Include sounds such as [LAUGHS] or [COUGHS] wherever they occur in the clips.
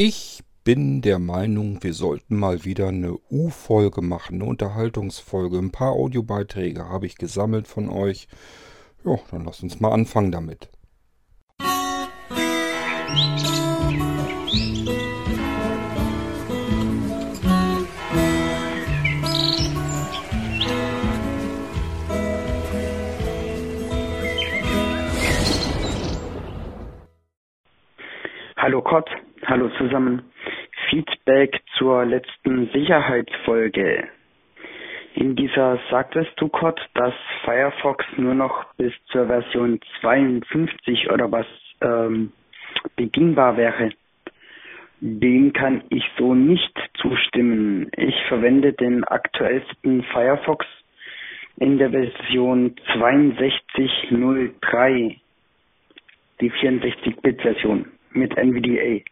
Ich bin der Meinung, wir sollten mal wieder eine U-Folge machen, eine Unterhaltungsfolge. Ein paar Audiobeiträge habe ich gesammelt von euch. Ja, dann lasst uns mal anfangen damit. Hallo Kurt, hallo zusammen. Feedback zur letzten Sicherheitsfolge. In dieser sagtest du, Kurt, dass Firefox nur noch bis zur Version 52 oder was ähm, bedienbar wäre. Dem kann ich so nicht zustimmen. Ich verwende den aktuellsten Firefox in der Version 6203, die 64-Bit-Version mit NVDA.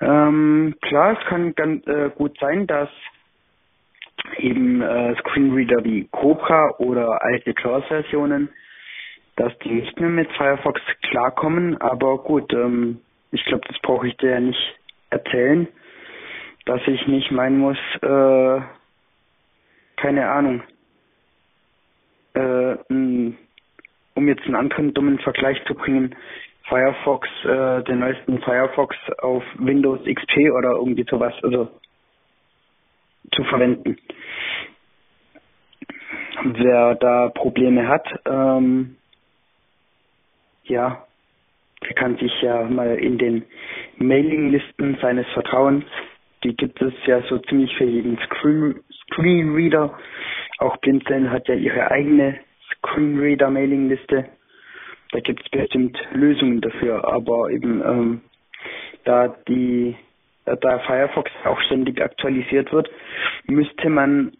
Ähm, klar, es kann ganz äh, gut sein, dass eben äh, Screenreader wie Cobra oder alte JAWS-Versionen, dass die nicht mehr mit Firefox klarkommen, aber gut, ähm, ich glaube, das brauche ich dir ja nicht erzählen, dass ich nicht meinen muss, äh, keine Ahnung, äh, um jetzt einen anderen dummen Vergleich zu bringen, Firefox, äh, den neuesten Firefox auf Windows XP oder irgendwie sowas, also zu verwenden. Wer da Probleme hat, ähm, ja, der kann sich ja mal in den Mailinglisten seines Vertrauens, die gibt es ja so ziemlich für jeden Screen, Screenreader. Auch Blinzeln hat ja ihre eigene Screenreader-Mailingliste da gibt es bestimmt Lösungen dafür, aber eben ähm, da die da Firefox auch ständig aktualisiert wird, müsste man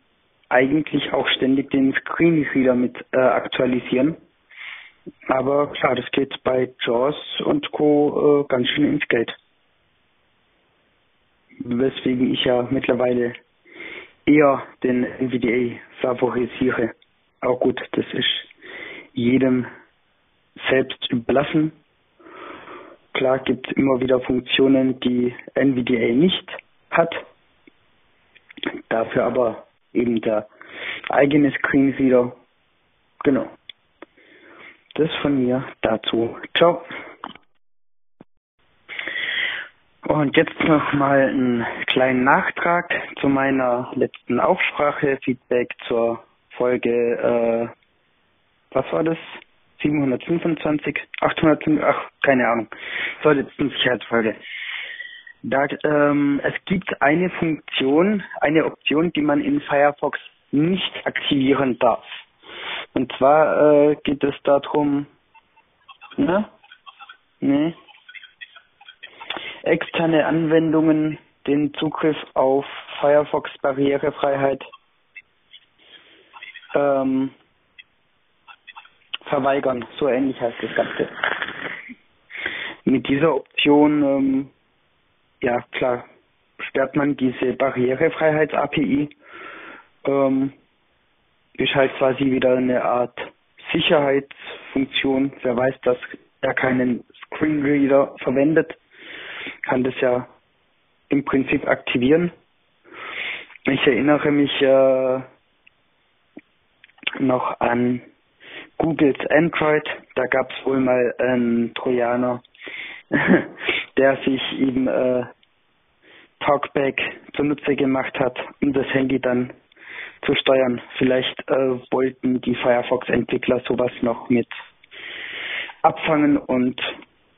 eigentlich auch ständig den Screenreader mit äh, aktualisieren. Aber klar, das geht bei JAWS und Co. Äh, ganz schön ins Geld. Weswegen ich ja mittlerweile eher den NVDA favorisiere. Aber gut, das ist jedem selbst überlassen. Klar gibt es immer wieder Funktionen, die NVDA nicht hat. Dafür aber eben der eigene Screenreader. Genau. Das von mir dazu. Ciao. Und jetzt noch mal einen kleinen Nachtrag zu meiner letzten Aufsprache, Feedback zur Folge, äh, was war das? 725, 805, ach, keine Ahnung. So, jetzt eine Sicherheitsfolge. Da, ähm, es gibt eine Funktion, eine Option, die man in Firefox nicht aktivieren darf. Und zwar äh, geht es darum, ne? Ne? Externe Anwendungen, den Zugriff auf Firefox Barrierefreiheit ähm, verweigern. So ähnlich heißt das Ganze. Mit dieser Option, ähm, ja klar, sperrt man diese Barrierefreiheits-API. Ähm, ist halt quasi wieder eine Art Sicherheitsfunktion. Wer weiß, dass er keinen Screenreader verwendet, kann das ja im Prinzip aktivieren. Ich erinnere mich äh, noch an Googles Android. Da gab es wohl mal einen Trojaner, [LAUGHS] der sich eben äh, Talkback zunutze gemacht hat, um das Handy dann zu steuern. Vielleicht äh, wollten die Firefox-Entwickler sowas noch mit abfangen und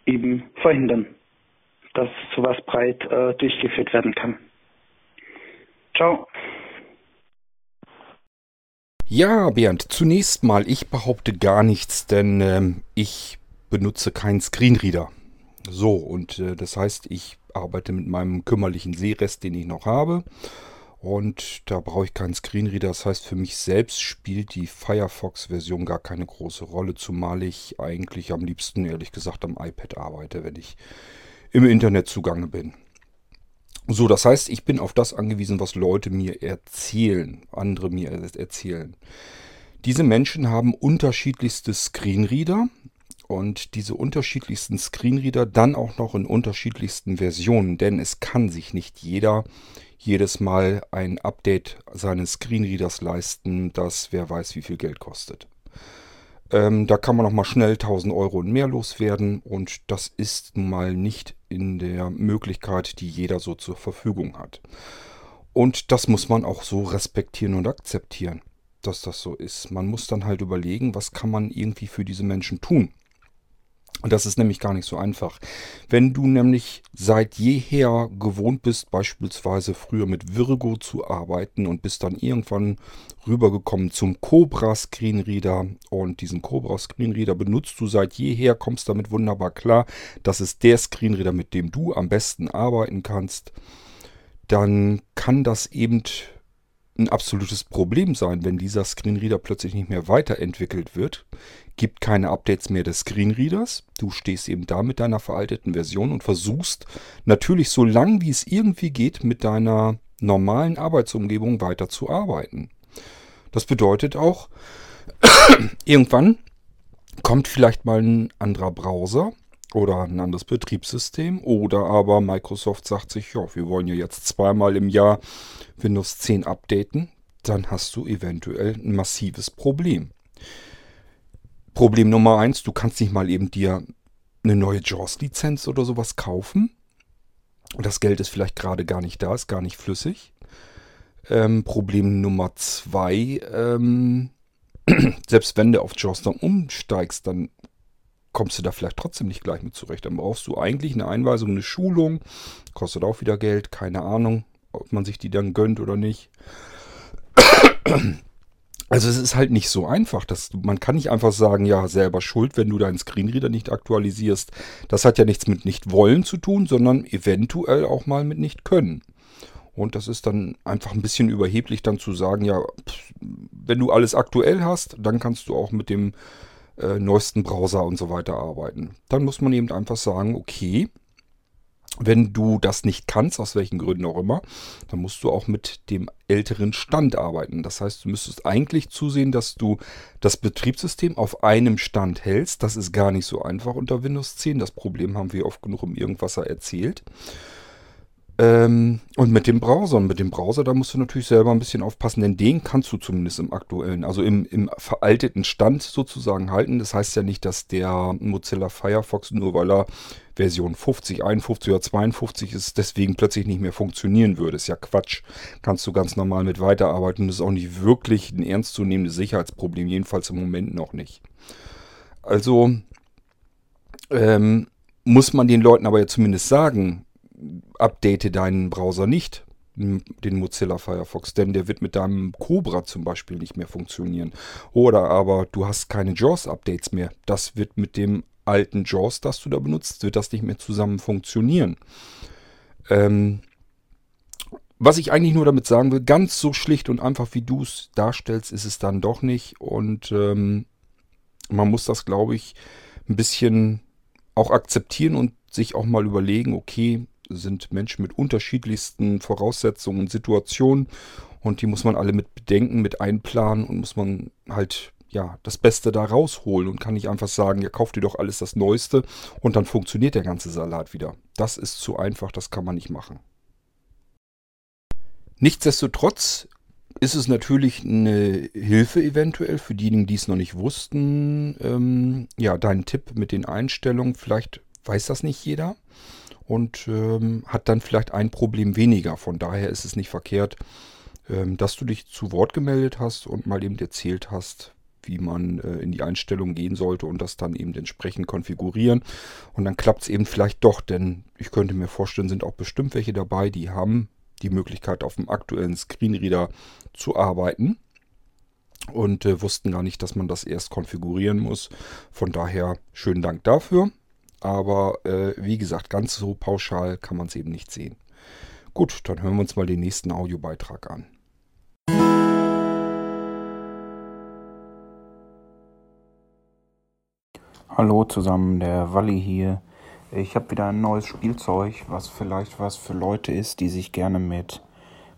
eben verhindern, dass sowas breit äh, durchgeführt werden kann. Ciao. Ja, Bernd, zunächst mal, ich behaupte gar nichts, denn ähm, ich benutze keinen Screenreader. So, und äh, das heißt, ich arbeite mit meinem kümmerlichen Sehrest, den ich noch habe. Und da brauche ich keinen Screenreader. Das heißt, für mich selbst spielt die Firefox-Version gar keine große Rolle, zumal ich eigentlich am liebsten, ehrlich gesagt, am iPad arbeite, wenn ich im Internet zugange bin. So, das heißt, ich bin auf das angewiesen, was Leute mir erzählen, andere mir erzählen. Diese Menschen haben unterschiedlichste Screenreader und diese unterschiedlichsten Screenreader dann auch noch in unterschiedlichsten Versionen, denn es kann sich nicht jeder jedes Mal ein Update seines Screenreaders leisten, das wer weiß wie viel Geld kostet. Ähm, da kann man noch mal schnell 1000 Euro und mehr loswerden und das ist nun mal nicht in der Möglichkeit, die jeder so zur Verfügung hat. Und das muss man auch so respektieren und akzeptieren, dass das so ist. Man muss dann halt überlegen, was kann man irgendwie für diese Menschen tun. Und das ist nämlich gar nicht so einfach. Wenn du nämlich seit jeher gewohnt bist, beispielsweise früher mit Virgo zu arbeiten und bist dann irgendwann rübergekommen zum Cobra Screenreader und diesen Cobra Screenreader benutzt du seit jeher, kommst damit wunderbar klar. Das ist der Screenreader, mit dem du am besten arbeiten kannst. Dann kann das eben ein absolutes Problem sein, wenn dieser Screenreader plötzlich nicht mehr weiterentwickelt wird. Gibt keine Updates mehr des Screenreaders. Du stehst eben da mit deiner veralteten Version und versuchst natürlich so lang wie es irgendwie geht mit deiner normalen Arbeitsumgebung weiter zu arbeiten. Das bedeutet auch, [CLEARS THROAT] irgendwann kommt vielleicht mal ein anderer Browser oder ein anderes Betriebssystem oder aber Microsoft sagt sich, ja, wir wollen ja jetzt zweimal im Jahr Windows 10 updaten, dann hast du eventuell ein massives Problem. Problem Nummer eins, du kannst nicht mal eben dir eine neue JAWS-Lizenz oder sowas kaufen. Das Geld ist vielleicht gerade gar nicht da, ist gar nicht flüssig. Ähm, Problem Nummer zwei, ähm, [CLEARS THROAT] selbst wenn du auf JAWS dann umsteigst, dann kommst du da vielleicht trotzdem nicht gleich mit zurecht. Dann brauchst du eigentlich eine Einweisung, eine Schulung. Kostet auch wieder Geld, keine Ahnung, ob man sich die dann gönnt oder nicht. [CLEARS THROAT] Also es ist halt nicht so einfach. Dass, man kann nicht einfach sagen, ja, selber schuld, wenn du deinen Screenreader nicht aktualisierst. Das hat ja nichts mit nicht wollen zu tun, sondern eventuell auch mal mit nicht können. Und das ist dann einfach ein bisschen überheblich dann zu sagen, ja, wenn du alles aktuell hast, dann kannst du auch mit dem äh, neuesten Browser und so weiter arbeiten. Dann muss man eben einfach sagen, okay, wenn du das nicht kannst, aus welchen Gründen auch immer, dann musst du auch mit dem älteren Stand arbeiten. Das heißt, du müsstest eigentlich zusehen, dass du das Betriebssystem auf einem Stand hältst. Das ist gar nicht so einfach unter Windows 10. Das Problem haben wir oft genug im Irgendwasser erzählt. Ähm, und mit dem Browser. Und mit dem Browser, da musst du natürlich selber ein bisschen aufpassen, denn den kannst du zumindest im aktuellen, also im, im veralteten Stand sozusagen halten. Das heißt ja nicht, dass der Mozilla Firefox, nur weil er Version 50, 51 oder 52 ist, deswegen plötzlich nicht mehr funktionieren würde. Ist ja Quatsch. Kannst du ganz normal mit weiterarbeiten. Das ist auch nicht wirklich ein ernstzunehmendes Sicherheitsproblem, jedenfalls im Moment noch nicht. Also ähm, muss man den Leuten aber ja zumindest sagen, update deinen Browser nicht, den Mozilla Firefox, denn der wird mit deinem Cobra zum Beispiel nicht mehr funktionieren. Oder aber du hast keine JAWS-Updates mehr. Das wird mit dem alten JAWS, das du da benutzt, wird das nicht mehr zusammen funktionieren. Ähm, was ich eigentlich nur damit sagen will, ganz so schlicht und einfach wie du es darstellst, ist es dann doch nicht. Und ähm, man muss das, glaube ich, ein bisschen auch akzeptieren und sich auch mal überlegen, okay, sind Menschen mit unterschiedlichsten Voraussetzungen und Situationen und die muss man alle mit bedenken, mit einplanen und muss man halt ja das Beste da rausholen und kann nicht einfach sagen, ja kauft ihr doch alles das Neueste und dann funktioniert der ganze Salat wieder. Das ist zu einfach, das kann man nicht machen. Nichtsdestotrotz ist es natürlich eine Hilfe eventuell für diejenigen, die es noch nicht wussten. Ähm, ja, dein Tipp mit den Einstellungen, vielleicht weiß das nicht jeder und ähm, hat dann vielleicht ein Problem weniger. Von daher ist es nicht verkehrt, ähm, dass du dich zu Wort gemeldet hast und mal eben erzählt hast, wie man äh, in die Einstellung gehen sollte und das dann eben entsprechend konfigurieren. Und dann klappt es eben vielleicht doch, denn ich könnte mir vorstellen, sind auch bestimmt welche dabei, die haben die Möglichkeit auf dem aktuellen Screenreader zu arbeiten und äh, wussten gar nicht, dass man das erst konfigurieren muss. Von daher schönen Dank dafür. Aber äh, wie gesagt, ganz so pauschal kann man es eben nicht sehen. Gut, dann hören wir uns mal den nächsten Audiobeitrag an. Hallo zusammen, der Walli hier. Ich habe wieder ein neues Spielzeug, was vielleicht was für Leute ist, die sich gerne mit,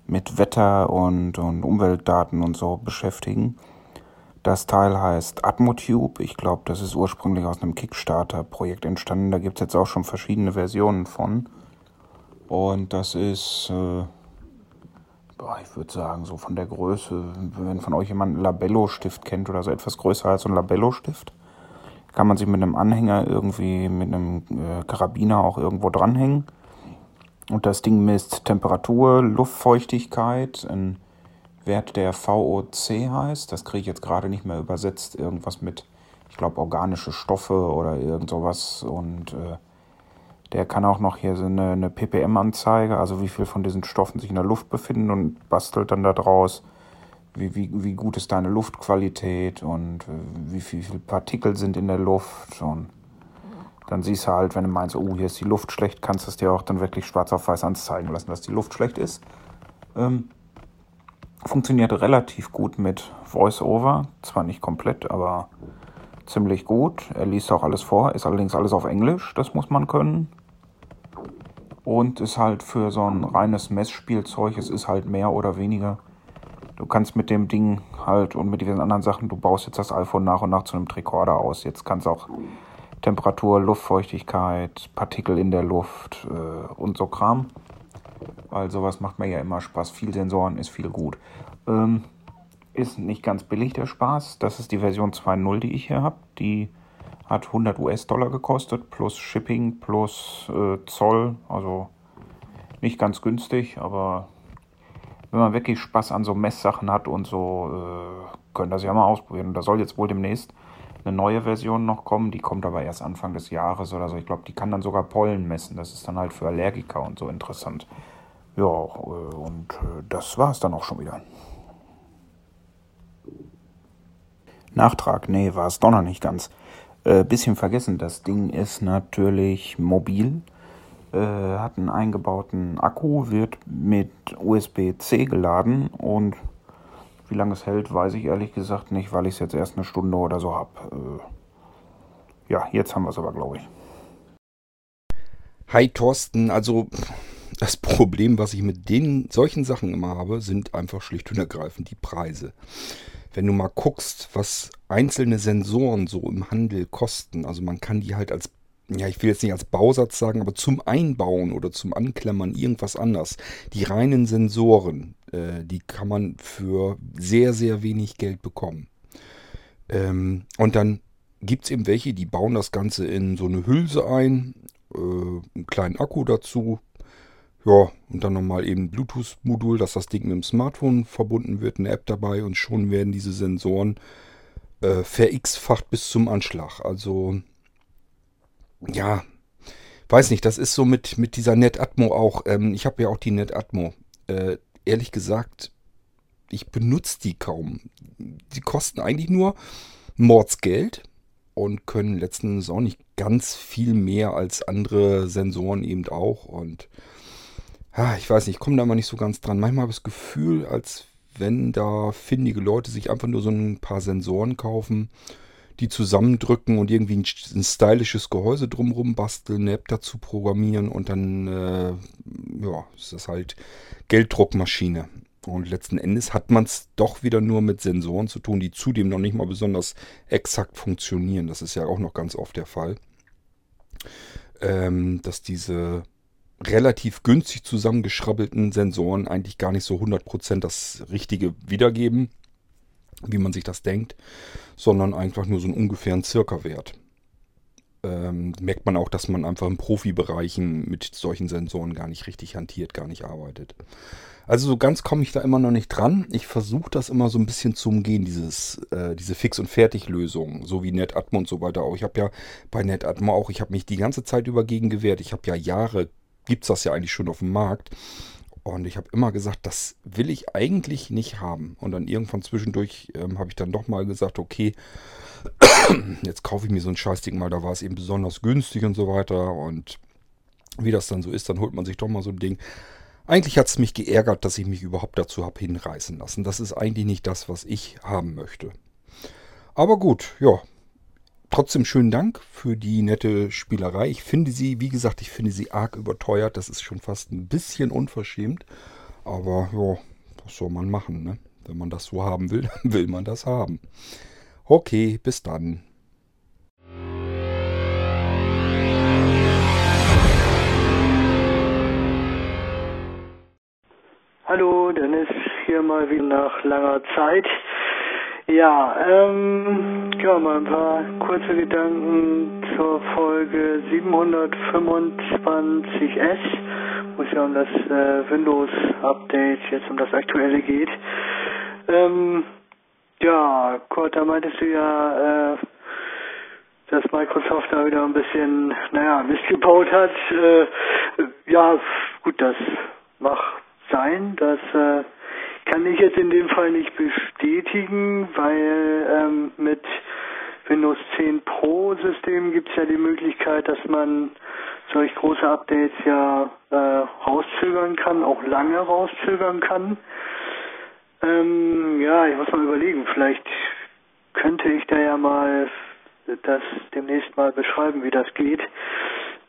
mit Wetter und, und Umweltdaten und so beschäftigen. Das Teil heißt Atmotube. Ich glaube, das ist ursprünglich aus einem Kickstarter-Projekt entstanden. Da gibt es jetzt auch schon verschiedene Versionen von. Und das ist, äh, ich würde sagen, so von der Größe, wenn von euch jemand einen Labello-Stift kennt oder so etwas größer als ein Labello-Stift, kann man sich mit einem Anhänger irgendwie mit einem äh, Karabiner auch irgendwo dranhängen. Und das Ding misst Temperatur, Luftfeuchtigkeit, ein Wert, der VOC heißt. Das kriege ich jetzt gerade nicht mehr übersetzt. Irgendwas mit, ich glaube, organische Stoffe oder irgend sowas. Und äh, der kann auch noch hier so eine, eine ppm-Anzeige, also wie viel von diesen Stoffen sich in der Luft befinden und bastelt dann daraus, wie, wie, wie gut ist deine Luftqualität und äh, wie viel, wie viel Partikel sind in der Luft. Und dann siehst du halt, wenn du meinst, oh, hier ist die Luft schlecht, kannst du es dir auch dann wirklich schwarz auf weiß anzeigen lassen, dass die Luft schlecht ist. Ähm, funktioniert relativ gut mit VoiceOver. Zwar nicht komplett, aber ziemlich gut. Er liest auch alles vor, ist allerdings alles auf Englisch, das muss man können. Und ist halt für so ein reines Messspielzeug, es ist halt mehr oder weniger. Du kannst mit dem Ding halt und mit diesen anderen Sachen, du baust jetzt das iPhone nach und nach zu einem Tricorder aus. Jetzt kannst auch Temperatur, Luftfeuchtigkeit, Partikel in der Luft äh, und so Kram. Weil sowas macht mir ja immer Spaß. Viel Sensoren ist viel gut. Ähm, ist nicht ganz billig der Spaß. Das ist die Version 2.0, die ich hier habe. Die hat 100 US-Dollar gekostet, plus Shipping, plus äh, Zoll. Also nicht ganz günstig, aber wenn man wirklich Spaß an so Messsachen hat und so, äh, können das ja mal ausprobieren. Und da soll jetzt wohl demnächst eine neue Version noch kommen. Die kommt aber erst Anfang des Jahres oder so. Ich glaube, die kann dann sogar Pollen messen. Das ist dann halt für Allergiker und so interessant. Ja, äh, und äh, das war es dann auch schon wieder. Nachtrag, nee, war es doch noch nicht ganz. Äh, bisschen vergessen, das Ding ist natürlich mobil, äh, hat einen eingebauten Akku, wird mit USB-C geladen und wie lange es hält, weiß ich ehrlich gesagt nicht, weil ich es jetzt erst eine Stunde oder so habe. Äh, ja, jetzt haben wir es aber, glaube ich. Hi Thorsten, also das Problem, was ich mit den solchen Sachen immer habe, sind einfach schlicht und ergreifend die Preise wenn du mal guckst, was einzelne Sensoren so im Handel kosten, also man kann die halt als, ja, ich will jetzt nicht als Bausatz sagen, aber zum Einbauen oder zum Anklammern irgendwas anders. Die reinen Sensoren, äh, die kann man für sehr, sehr wenig Geld bekommen. Ähm, und dann gibt es eben welche, die bauen das Ganze in so eine Hülse ein, äh, einen kleinen Akku dazu, ja, und dann nochmal eben Bluetooth-Modul, dass das Ding mit dem Smartphone verbunden wird, eine App dabei und schon werden diese Sensoren äh, verx-facht bis zum Anschlag. Also, ja, weiß nicht, das ist so mit, mit dieser NetAtmo auch. Ähm, ich habe ja auch die NetAtmo. Äh, ehrlich gesagt, ich benutze die kaum. Die kosten eigentlich nur Mordsgeld und können letzten auch nicht ganz viel mehr als andere Sensoren eben auch. Und ich weiß nicht, ich komme da mal nicht so ganz dran. Manchmal habe ich das Gefühl, als wenn da findige Leute sich einfach nur so ein paar Sensoren kaufen, die zusammendrücken und irgendwie ein, ein stylisches Gehäuse drumherum basteln, eine App dazu programmieren und dann, äh, ja, ist das halt Gelddruckmaschine. Und letzten Endes hat man es doch wieder nur mit Sensoren zu tun, die zudem noch nicht mal besonders exakt funktionieren. Das ist ja auch noch ganz oft der Fall. Ähm, dass diese relativ günstig zusammengeschrabbelten Sensoren eigentlich gar nicht so 100% das Richtige wiedergeben, wie man sich das denkt, sondern einfach nur so einen ungefähren Circa-Wert. Ähm, merkt man auch, dass man einfach in Profibereichen mit solchen Sensoren gar nicht richtig hantiert, gar nicht arbeitet. Also so ganz komme ich da immer noch nicht dran. Ich versuche das immer so ein bisschen zu umgehen, dieses, äh, diese Fix- und Fertig-Lösung, so wie NetAtmo und so weiter auch. Ich habe ja bei NetAtmo auch, ich habe mich die ganze Zeit über gegen gewehrt. Ich habe ja Jahre gibt es das ja eigentlich schon auf dem Markt. Und ich habe immer gesagt, das will ich eigentlich nicht haben. Und dann irgendwann zwischendurch ähm, habe ich dann doch mal gesagt, okay, [CLEARS THROAT] jetzt kaufe ich mir so ein Scheißding mal, da war es eben besonders günstig und so weiter. Und wie das dann so ist, dann holt man sich doch mal so ein Ding. Eigentlich hat es mich geärgert, dass ich mich überhaupt dazu habe hinreißen lassen. Das ist eigentlich nicht das, was ich haben möchte. Aber gut, ja, Trotzdem schönen Dank für die nette Spielerei. Ich finde sie, wie gesagt, ich finde sie arg überteuert. Das ist schon fast ein bisschen unverschämt. Aber ja, was soll man machen, ne? Wenn man das so haben will, [LAUGHS] dann will man das haben. Okay, bis dann. Hallo, Dennis hier mal wieder nach langer Zeit. Ja, ähm, ja, mal ein paar kurze Gedanken zur Folge 725S, wo es ja um das äh, Windows-Update, jetzt um das aktuelle geht. Ähm, ja, Kurt, da meintest du ja, äh, dass Microsoft da wieder ein bisschen, naja, Mist gebaut hat. Äh, ja, gut, das mag sein, dass äh, kann ich jetzt in dem Fall nicht bestätigen, weil ähm, mit Windows 10 Pro System gibt es ja die Möglichkeit, dass man solch große Updates ja äh, rauszögern kann, auch lange rauszögern kann. Ähm, ja, ich muss mal überlegen, vielleicht könnte ich da ja mal das demnächst mal beschreiben, wie das geht,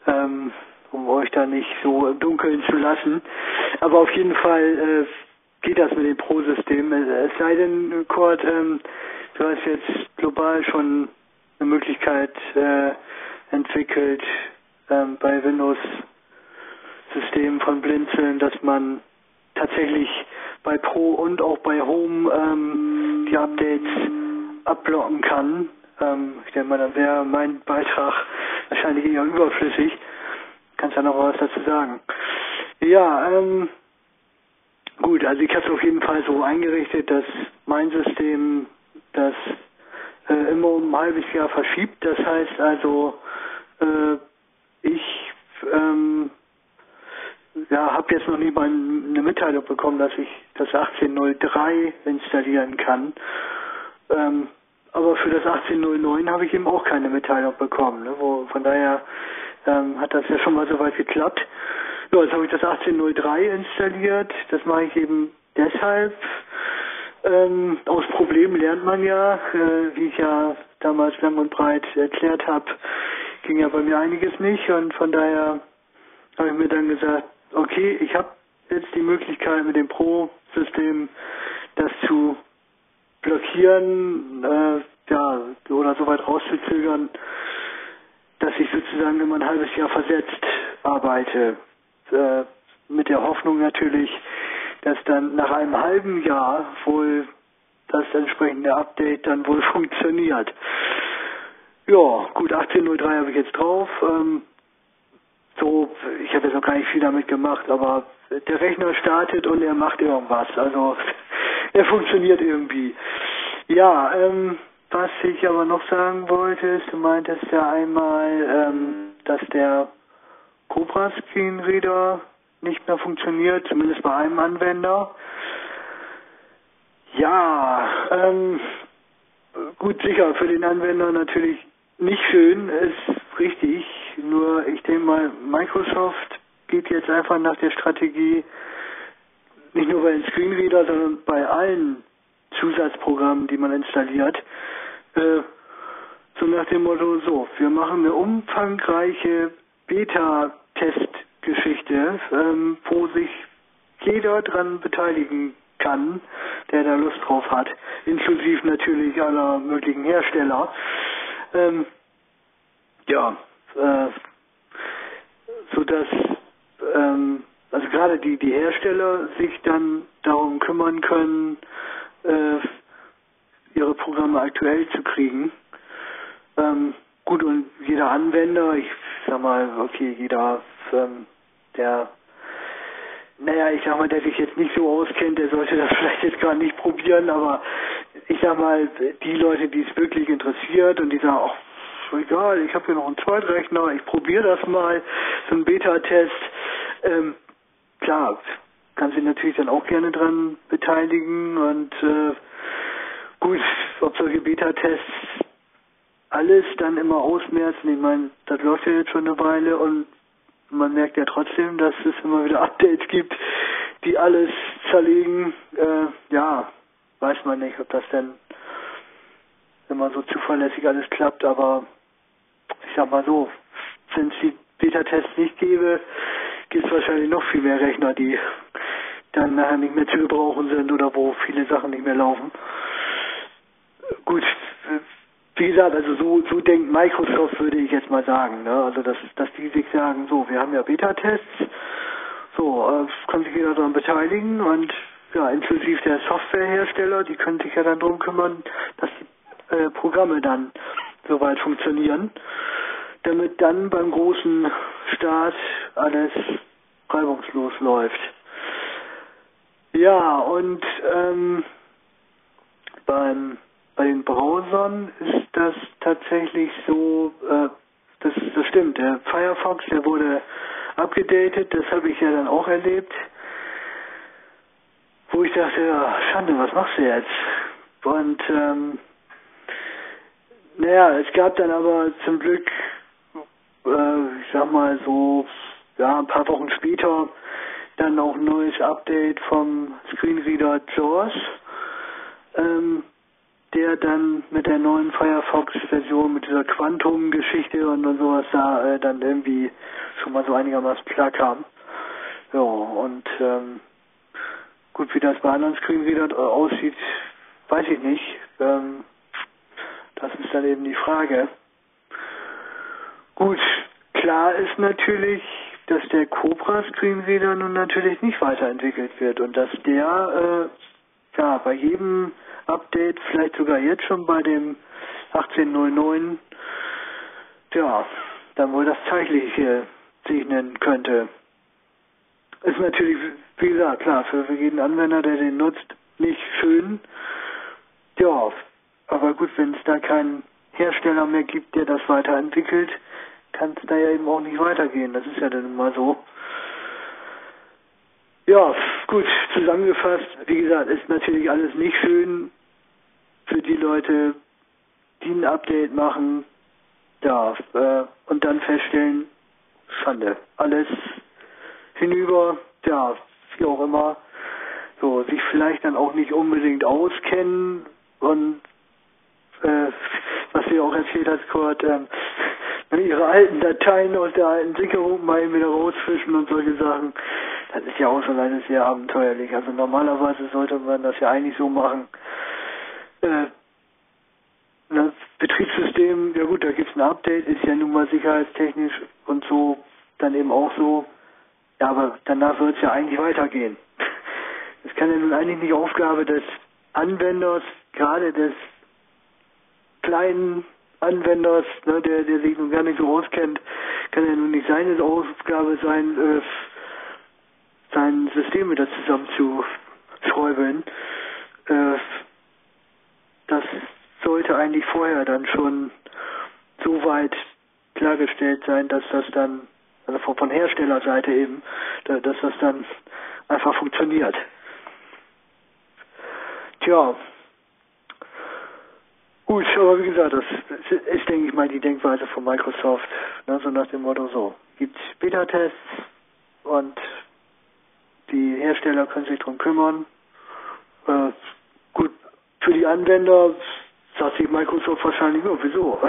ähm, um euch da nicht so im Dunkeln zu lassen. Aber auf jeden Fall äh, geht das mit dem Pro-System. Es sei denn, Kurt, ähm, du hast jetzt global schon eine Möglichkeit äh, entwickelt ähm, bei Windows-Systemen von Blinzeln, dass man tatsächlich bei Pro und auch bei Home ähm, die Updates abblocken kann. Ähm, ich denke mal, dann wäre mein Beitrag wahrscheinlich eher überflüssig. Kannst ja noch was dazu sagen. Ja, ähm, Gut, also ich habe es auf jeden Fall so eingerichtet, dass mein System das äh, immer um ein halbes Jahr verschiebt. Das heißt also, äh, ich ähm, ja, habe jetzt noch nie mal eine Mitteilung bekommen, dass ich das 1803 installieren kann. Ähm, aber für das 1809 habe ich eben auch keine Mitteilung bekommen. Ne? Wo, von daher ähm, hat das ja schon mal soweit geklappt. Ja, jetzt habe ich das 1803 installiert. Das mache ich eben deshalb. Ähm, aus Problemen lernt man ja, äh, wie ich ja damals lang und breit erklärt habe, ging ja bei mir einiges nicht und von daher habe ich mir dann gesagt, okay, ich habe jetzt die Möglichkeit mit dem Pro-System das zu blockieren, äh, ja, oder so weit rauszuzögern, dass ich sozusagen immer ein halbes Jahr versetzt arbeite äh, mit der Hoffnung natürlich, dass dann nach einem halben Jahr wohl das entsprechende Update dann wohl [LAUGHS] funktioniert. Ja, gut, 18.03 habe ich jetzt drauf. Ähm, so, ich habe jetzt noch gar nicht viel damit gemacht, aber der Rechner startet und er macht irgendwas. Also [LAUGHS] er funktioniert irgendwie. Ja, ähm, was ich aber noch sagen wollte, ist, du meintest ja einmal, ähm, dass der Cobra Screen Reader nicht mehr funktioniert, zumindest bei einem Anwender. Ja, ähm, gut, sicher, für den Anwender natürlich nicht schön, ist richtig. Nur ich denke mal, Microsoft geht jetzt einfach nach der Strategie, nicht nur bei den Screenreader, sondern bei allen Zusatzprogrammen, die man installiert, äh, so nach dem Motto, so, wir machen eine umfangreiche Beta-Testgeschichte, ähm, wo sich jeder dran beteiligen kann, der da Lust drauf hat, inklusive natürlich aller möglichen Hersteller. Ähm, ja, äh, so dass ähm, also gerade die die Hersteller sich dann darum kümmern können, äh, ihre Programme aktuell zu kriegen. Ähm, gut und jeder Anwender, ich sag mal, okay, jeder, ähm, der, naja, ich sag mal, der sich jetzt nicht so auskennt, der sollte das [LAUGHS] vielleicht jetzt gar nicht probieren, aber ich sag mal, die Leute, die es wirklich interessiert und die sagen, ach, egal, ich habe hier noch einen Zweitrechner, ich probiere das mal, so ein Beta-Test, ähm, klar, kann sich natürlich dann auch gerne dran beteiligen und äh, gut, ob solche Beta-Tests alles dann immer ausmerzen. Ich meine, das läuft ja jetzt schon eine Weile und man merkt ja trotzdem, dass es immer wieder [LAUGHS] Updates gibt, die alles zerlegen. Äh, ja, weiß man nicht, ob das denn immer so zuverlässig alles klappt, aber ich sag mal so, wenn es die Beta-Tests nicht gäbe, gibt es wahrscheinlich noch viel mehr Rechner, die dann nachher nicht mehr zu gebrauchen sind oder wo viele Sachen nicht mehr laufen. Gut, wie gesagt, also so, so denkt Microsoft, würde ich jetzt mal sagen. Ne? Also, dass, dass die sich sagen, so, wir haben ja Beta-Tests, so, äh, kann sich jeder daran beteiligen und ja, inklusive der Softwarehersteller, die können sich ja dann darum kümmern, dass die äh, Programme dann soweit funktionieren, damit dann beim großen Start alles reibungslos läuft. Ja, und ähm, beim, bei den Browsern ist das tatsächlich so, äh, das, das stimmt, der Firefox, der wurde abgedatet, das habe ich ja dann auch erlebt, wo ich dachte, ja, Schande, was machst du jetzt? Und ähm, naja, es gab dann aber zum Glück, äh, ich sag mal so, ja, ein paar Wochen später dann auch ein neues Update vom Screenreader JAWS, ähm, der dann mit der neuen Firefox-Version, mit dieser Quantum-Geschichte und, und sowas da äh, dann irgendwie schon mal so einigermaßen klar kam. Ja, und ähm, gut, wie das bei anderen Screenreadern äh, aussieht, weiß ich nicht. Ähm, das ist dann eben die Frage. Gut, klar ist natürlich, dass der Cobra Screenreader nun natürlich nicht weiterentwickelt wird und dass der äh, ja bei jedem Update, vielleicht sogar jetzt schon bei dem 1809, ja, dann wohl das Zeitliche segnen könnte. Ist natürlich, wie gesagt, klar, für jeden Anwender, der den nutzt, nicht schön. Ja, aber gut, wenn es da keinen Hersteller mehr gibt, der das weiterentwickelt, kann es da ja eben auch nicht weitergehen. Das ist ja dann immer so. Ja, gut, zusammengefasst, wie gesagt, ist natürlich alles nicht schön für die Leute, die ein Update machen, ja, äh, und dann feststellen, Schande, alles hinüber, ja, wie auch immer, so, sich vielleicht dann auch nicht unbedingt auskennen und äh, was du auch erzählt hast, Kurt, ähm, ihre alten Dateien aus der alten Sicherung mal wieder rausfischen und solche Sachen. Das ist ja auch schon alles sehr abenteuerlich. Also normalerweise sollte man das ja eigentlich so machen. Äh, das Betriebssystem, ja gut, da gibt es ein Update, ist ja nun mal sicherheitstechnisch und so dann eben auch so. Ja, aber danach wird es ja eigentlich weitergehen. [LAUGHS] Es kann ja nun eigentlich nicht Aufgabe des Anwenders, gerade des kleinen Anwenders, ne, der, der sich nun gar nicht so auskennt, kann ja nun nicht seine Aufgabe sein, äh, sein System wieder zusammenzuschräubeln. Äh, das sollte eigentlich vorher dann schon so weit klargestellt sein, dass das dann, also von, Herstellerseite eben, dass das dann einfach funktioniert. Tja, Gut, aber wie gesagt, das ist, denke ich mal, die Denkweise von Microsoft. Ne, so nach dem Motto so, gibt Beta-Tests und die Hersteller können sich darum kümmern. Äh, für die Anwender sagt sich Microsoft wahrscheinlich, oh, wieso?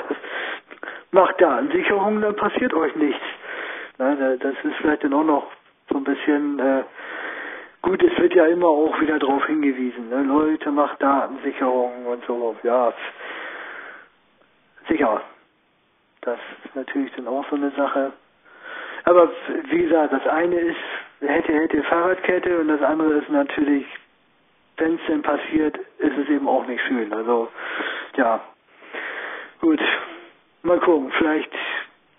[LAUGHS] Macht Datensicherung, dann passiert euch nichts. Das ist vielleicht dann auch noch so ein bisschen äh, gut, es wird ja immer auch wieder darauf hingewiesen, ne? Leute, macht Datensicherung und so, ja, sicher. Das ist natürlich dann auch so eine Sache. Aber wie gesagt, das eine ist, hätte, hätte Fahrradkette und das andere ist natürlich, wenn es denn passiert, ist es eben auch nicht schön. Also, ja. Gut. Mal gucken, vielleicht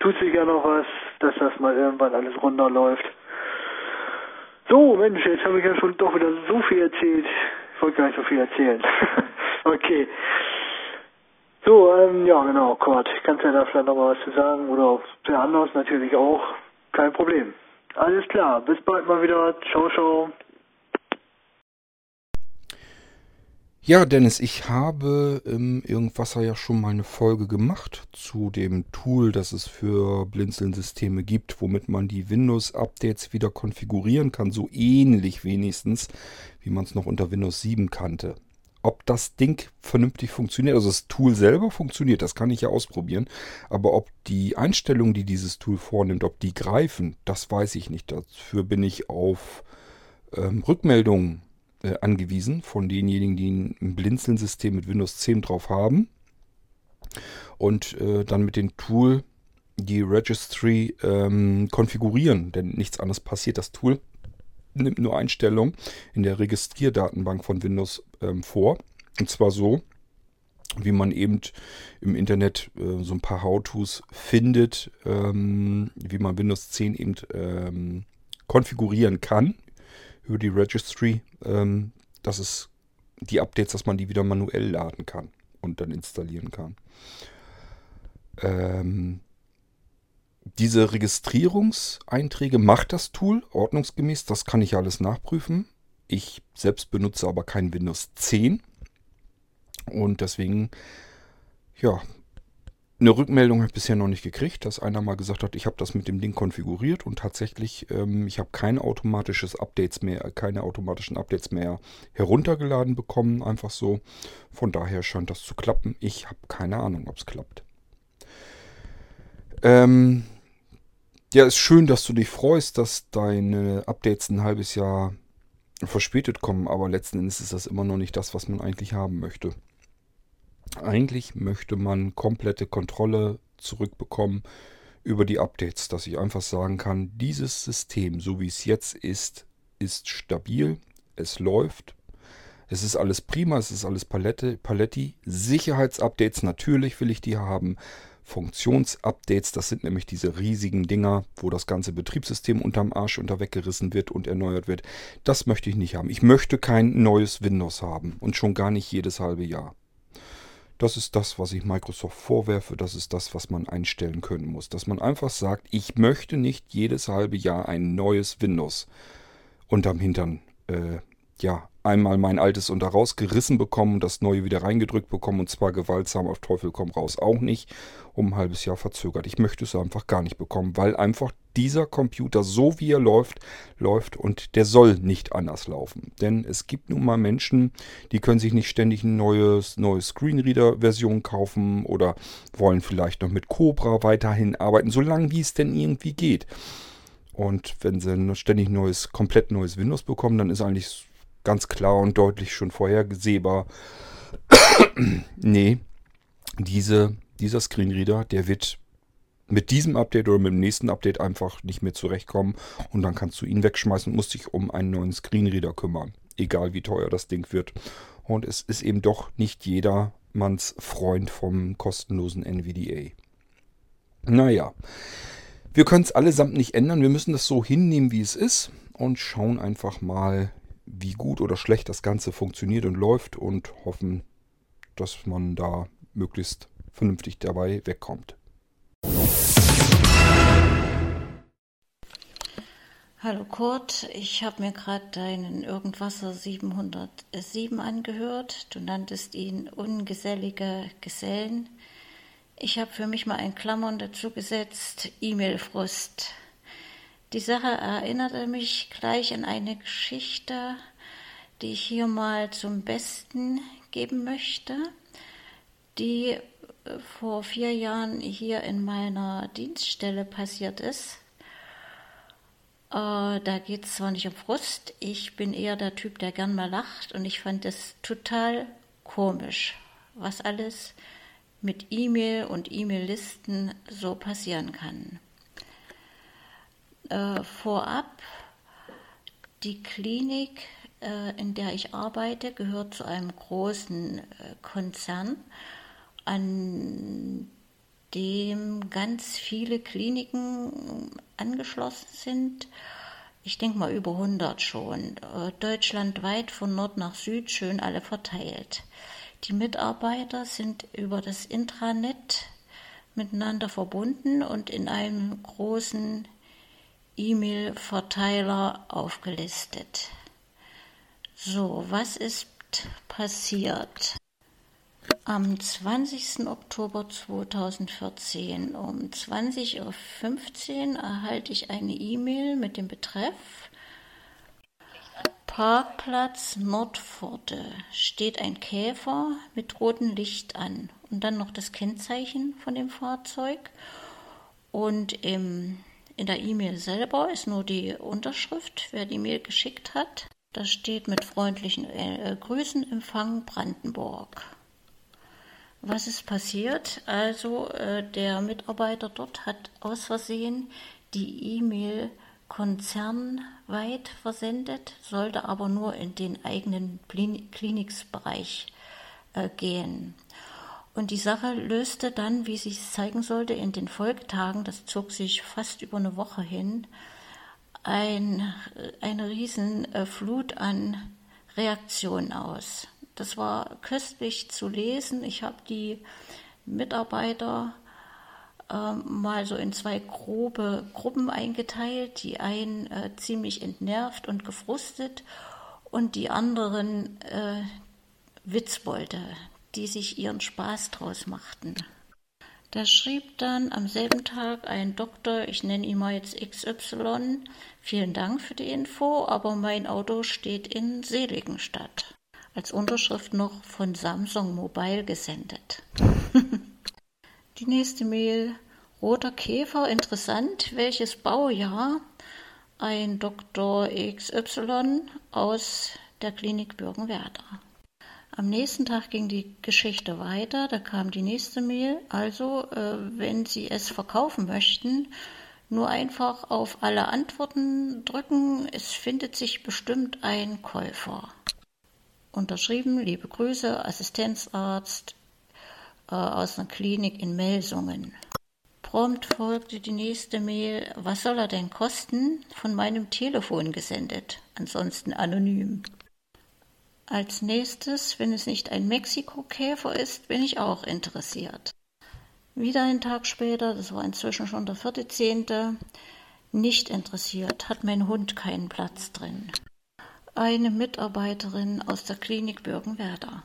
tut sich ja noch was, dass das mal irgendwann alles runterläuft. So, Mensch, jetzt habe ich ja schon doch wieder so viel erzählt. Ich wollte gar nicht so viel erzählen. [LAUGHS] okay. So, ähm, ja genau, Kurt, kannst ja da vielleicht noch mal was zu sagen oder wer anders natürlich auch, kein Problem. Alles klar, bis bald mal wieder, ciao, ciao. Ja, Dennis, ich habe im Irgendwasser ja schon mal eine Folge gemacht zu dem Tool, das es für Blinzeln-Systeme gibt, womit man die Windows-Updates wieder konfigurieren kann, so ähnlich wenigstens, wie man es noch unter Windows 7 kannte. Ob das Ding vernünftig funktioniert, also das Tool selber funktioniert, das kann ich ja ausprobieren, aber ob die Einstellungen, die dieses Tool vornimmt, ob die greifen, das weiß ich nicht. Dafür bin ich auf ähm, Rückmeldungen äh, angewiesen von denjenigen, die ein Blinzeln-System mit Windows 10 drauf haben. Und äh, dann mit dem Tool die Registry ähm, konfigurieren, denn nichts anderes passiert. Das Tool nimmt nur Einstellungen in der Registrierdatenbank von Windows ähm, vor. Und zwar so, wie man eben im Internet äh, so ein paar How-Tos findet, ähm, wie man Windows 10 eben ähm, konfigurieren kann über die Registry. Ähm, das ist die Updates, dass man die wieder manuell laden kann und dann installieren kann. Ähm, diese Registrierungseinträge macht das Tool ordnungsgemäß. Das kann ich alles nachprüfen. Ich selbst benutze aber kein Windows 10. Und deswegen, ja, eine Rückmeldung habe ich bisher noch nicht gekriegt, dass einer mal gesagt hat, ich habe das mit dem Ding konfiguriert und tatsächlich, ähm, ich habe kein automatisches Updates mehr, keine automatischen Updates mehr heruntergeladen bekommen, einfach so. Von daher scheint das zu klappen. Ich habe keine Ahnung, ob es klappt. Ähm, ja, ist schön, dass du dich freust, dass deine Updates ein halbes Jahr verspätet kommen, aber letzten Endes ist das immer noch nicht das, was man eigentlich haben möchte. Eigentlich möchte man komplette Kontrolle zurückbekommen über die Updates, dass ich einfach sagen kann, dieses System, so wie es jetzt ist, ist stabil, es läuft, es ist alles prima, es ist alles Palette, Paletti. Sicherheitsupdates, natürlich will ich die haben. Funktionsupdates, das sind nämlich diese riesigen Dinger, wo das ganze Betriebssystem unterm Arsch unter weggerissen wird und erneuert wird. Das möchte ich nicht haben. Ich möchte kein neues Windows haben und schon gar nicht jedes halbe Jahr. Das ist das, was ich Microsoft vorwerfe. Das ist das, was man einstellen können muss. Dass man einfach sagt, ich möchte nicht jedes halbe Jahr ein neues Windows unterm Hintern äh, ja, einmal mein altes unter rausgerissen bekommen und das neue wieder reingedrückt bekommen und zwar gewaltsam auf Teufel komm raus auch nicht, um ein halbes Jahr verzögert. Ich möchte es einfach gar nicht bekommen, weil einfach dieser Computer so wie er läuft, läuft und der soll nicht anders laufen. Denn es gibt nun mal Menschen, die können sich nicht ständig ein neues, neue Screenreader-Version kaufen oder wollen vielleicht noch mit Cobra weiterhin arbeiten, solange wie es denn irgendwie geht. Und wenn sie ständig neues, komplett neues Windows bekommen, dann ist eigentlich ganz klar und deutlich schon vorhergesehbar. [COUGHS] nee, diese, dieser Screenreader, der wird mit diesem Update oder mit dem nächsten Update einfach nicht mehr zurechtkommen und dann kannst du ihn wegschmeißen und musst dich um einen neuen Screenreader kümmern. Egal wie teuer das Ding wird. Und es ist eben doch nicht jedermanns Freund vom kostenlosen NVDA. Naja, wir können es allesamt nicht ändern. Wir müssen das so hinnehmen, wie es ist und schauen einfach mal, wie gut oder schlecht das Ganze funktioniert und läuft und hoffen, dass man da möglichst vernünftig dabei wegkommt. Hallo Kurt, ich habe mir gerade deinen Irgendwasser 707 angehört. Du nanntest ihn ungesellige Gesellen. Ich habe für mich mal ein Klammern dazu gesetzt, E-Mail-Frust. Die Sache erinnerte mich gleich an eine Geschichte, die ich hier mal zum Besten geben möchte, die äh, vor vier Jahren hier in meiner Dienststelle passiert ist. Äh, da geht es zwar nicht um Frust, ich bin eher der Typ, der gern mal lacht und ich fand es total komisch, was alles mit E-Mail und E-Mail-Listen so passieren kann äh, vorab, die Klinik, äh, in der ich arbeite, gehört zu einem großen äh, Konzern, an dem ganz viele Kliniken angeschlossen sind. Ich denke mal über 100 schon. Äh, deutschlandweit von Nord nach Süd schön alle verteilt. Die Mitarbeiter sind über das Intranet miteinander verbunden und in einem großen E-Mail-Verteiler aufgelistet. So, was ist passiert? Am 20. Oktober 2014 um 20.15 Uhr erhalte ich eine E-Mail mit dem Betreff Parkplatz Nordpforte steht ein Käfer mit rotem Licht an und dann noch das Kennzeichen von dem Fahrzeug und im In der E-Mail selber ist nur die Unterschrift, wer die Mail geschickt hat. Da steht mit freundlichen äh, Grüßen Empfang Brandenburg. Was ist passiert? Also äh, der Mitarbeiter dort hat aus Versehen die E-Mail konzernweit versendet, sollte aber nur in den eigenen Kliniksbereich äh, gehen. Und die Sache löste dann, wie sich zeigen sollte, in den Folgetagen, das zog sich fast über eine Woche hin, ein, eine riesen äh, an Reaktionen aus. Das war köstlich zu lesen. Ich habe die Mitarbeiter äh, mal so in zwei grobe Gruppen eingeteilt. Die einen äh, ziemlich entnervt und gefrustet und die anderen äh, Witzbolde, die sich ihren Spaß draus machten. Da schrieb dann am selben Tag ein Doktor, ich nenne ihn mal jetzt XY, vielen Dank für die Info, aber mein Auto steht in Seligenstadt. Als Unterschrift noch von Samsung Mobile gesendet. [LAUGHS] die nächste Mail, Roter Käfer, interessant, welches Baujahr? Ein Dr. XY aus der Klinik Bürgenwerder. Am nächsten Tag ging die Geschichte weiter, da kam die nächste Mail. Also, äh, wenn Sie es verkaufen möchten, nur einfach auf alle Antworten drücken. Es findet sich bestimmt ein Käufer. Unterschrieben, liebe Grüße, Assistenzarzt äh, aus einer Klinik in Melsungen. Prompt folgte die nächste Mail, was soll er denn kosten? Von meinem Telefon gesendet, ansonsten anonym. Als nächstes, wenn es nicht ein Mexiko-Käfer ist, bin ich auch interessiert. Wieder einen Tag später, das war inzwischen schon der vierte Zehnte, nicht interessiert, hat mein Hund keinen Platz drin. Eine Mitarbeiterin aus der Klinik Bürgenwerder.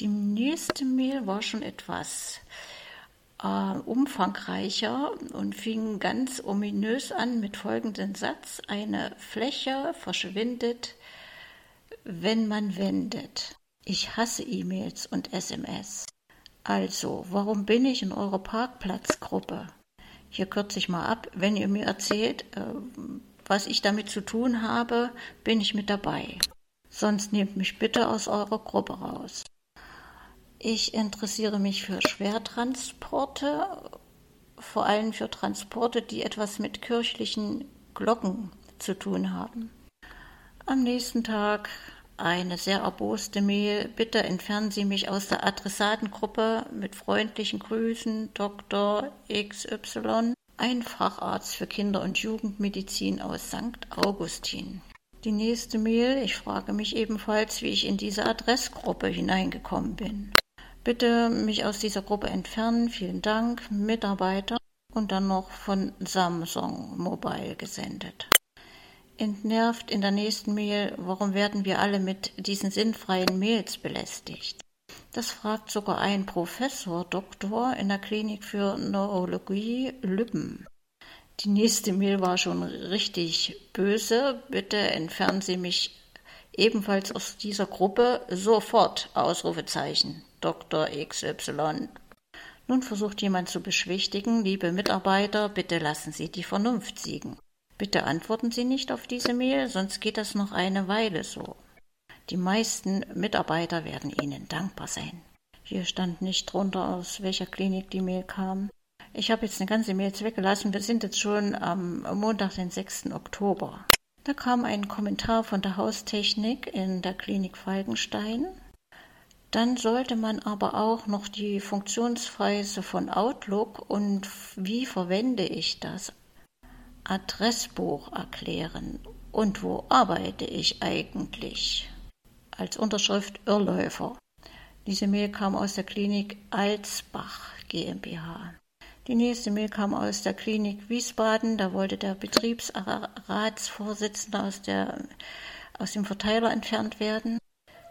Die nächste Mail war schon etwas äh, umfangreicher und fing ganz ominös an mit folgendem Satz. Eine Fläche verschwindet wenn man wendet. Ich hasse E-Mails und SMS. Also, warum bin ich in eurer Parkplatzgruppe? Hier kürze ich mal ab. Wenn ihr mir erzählt, äh, was ich damit zu tun habe, bin ich mit dabei. Sonst nehmt mich bitte aus eurer Gruppe raus. Ich interessiere mich für Schwertransporte, vor allem für Transporte, die etwas mit kirchlichen Glocken zu tun haben. Am nächsten Tag eine sehr erboste Mail. Bitte entfernen Sie mich aus der Adressatengruppe mit freundlichen Grüßen, Dr. XY, ein Facharzt für Kinder- und Jugendmedizin aus St. Augustin. Die nächste Mail, ich frage mich ebenfalls, wie ich in diese Adressgruppe hineingekommen bin. Bitte mich aus dieser Gruppe entfernen, vielen Dank, Mitarbeiter und dann noch von Samsung Mobile gesendet. Entnervt in der nächsten Mail, warum werden wir alle mit diesen sinnfreien Mails belästigt? Das fragt sogar ein Professor, Doktor in der Klinik für Neurologie Lübben. Die nächste Mail war schon richtig böse. Bitte entfernen Sie mich ebenfalls aus dieser Gruppe sofort. Ausrufezeichen. Dr. XY. Nun versucht jemand zu beschwichtigen, liebe Mitarbeiter, bitte lassen Sie die Vernunft siegen. Bitte antworten Sie nicht auf diese Mail, sonst geht das noch eine Weile so. Die meisten Mitarbeiter werden Ihnen dankbar sein. Hier stand nicht drunter, aus welcher Klinik die Mail kam. Ich habe jetzt eine ganze Mails weggelassen. Wir sind jetzt schon am Montag, den 6. Oktober. Da kam ein Kommentar von der Haustechnik in der Klinik Falkenstein. Dann sollte man aber auch noch die Funktionsweise von Outlook und wie verwende ich das Adressbuch erklären. Und wo arbeite ich eigentlich? Als Unterschrift Irrläufer. Diese Mail kam aus der Klinik Alsbach GmbH. Die nächste Mail kam aus der Klinik Wiesbaden. Da wollte der Betriebsratsvorsitzende aus, aus dem Verteiler entfernt werden.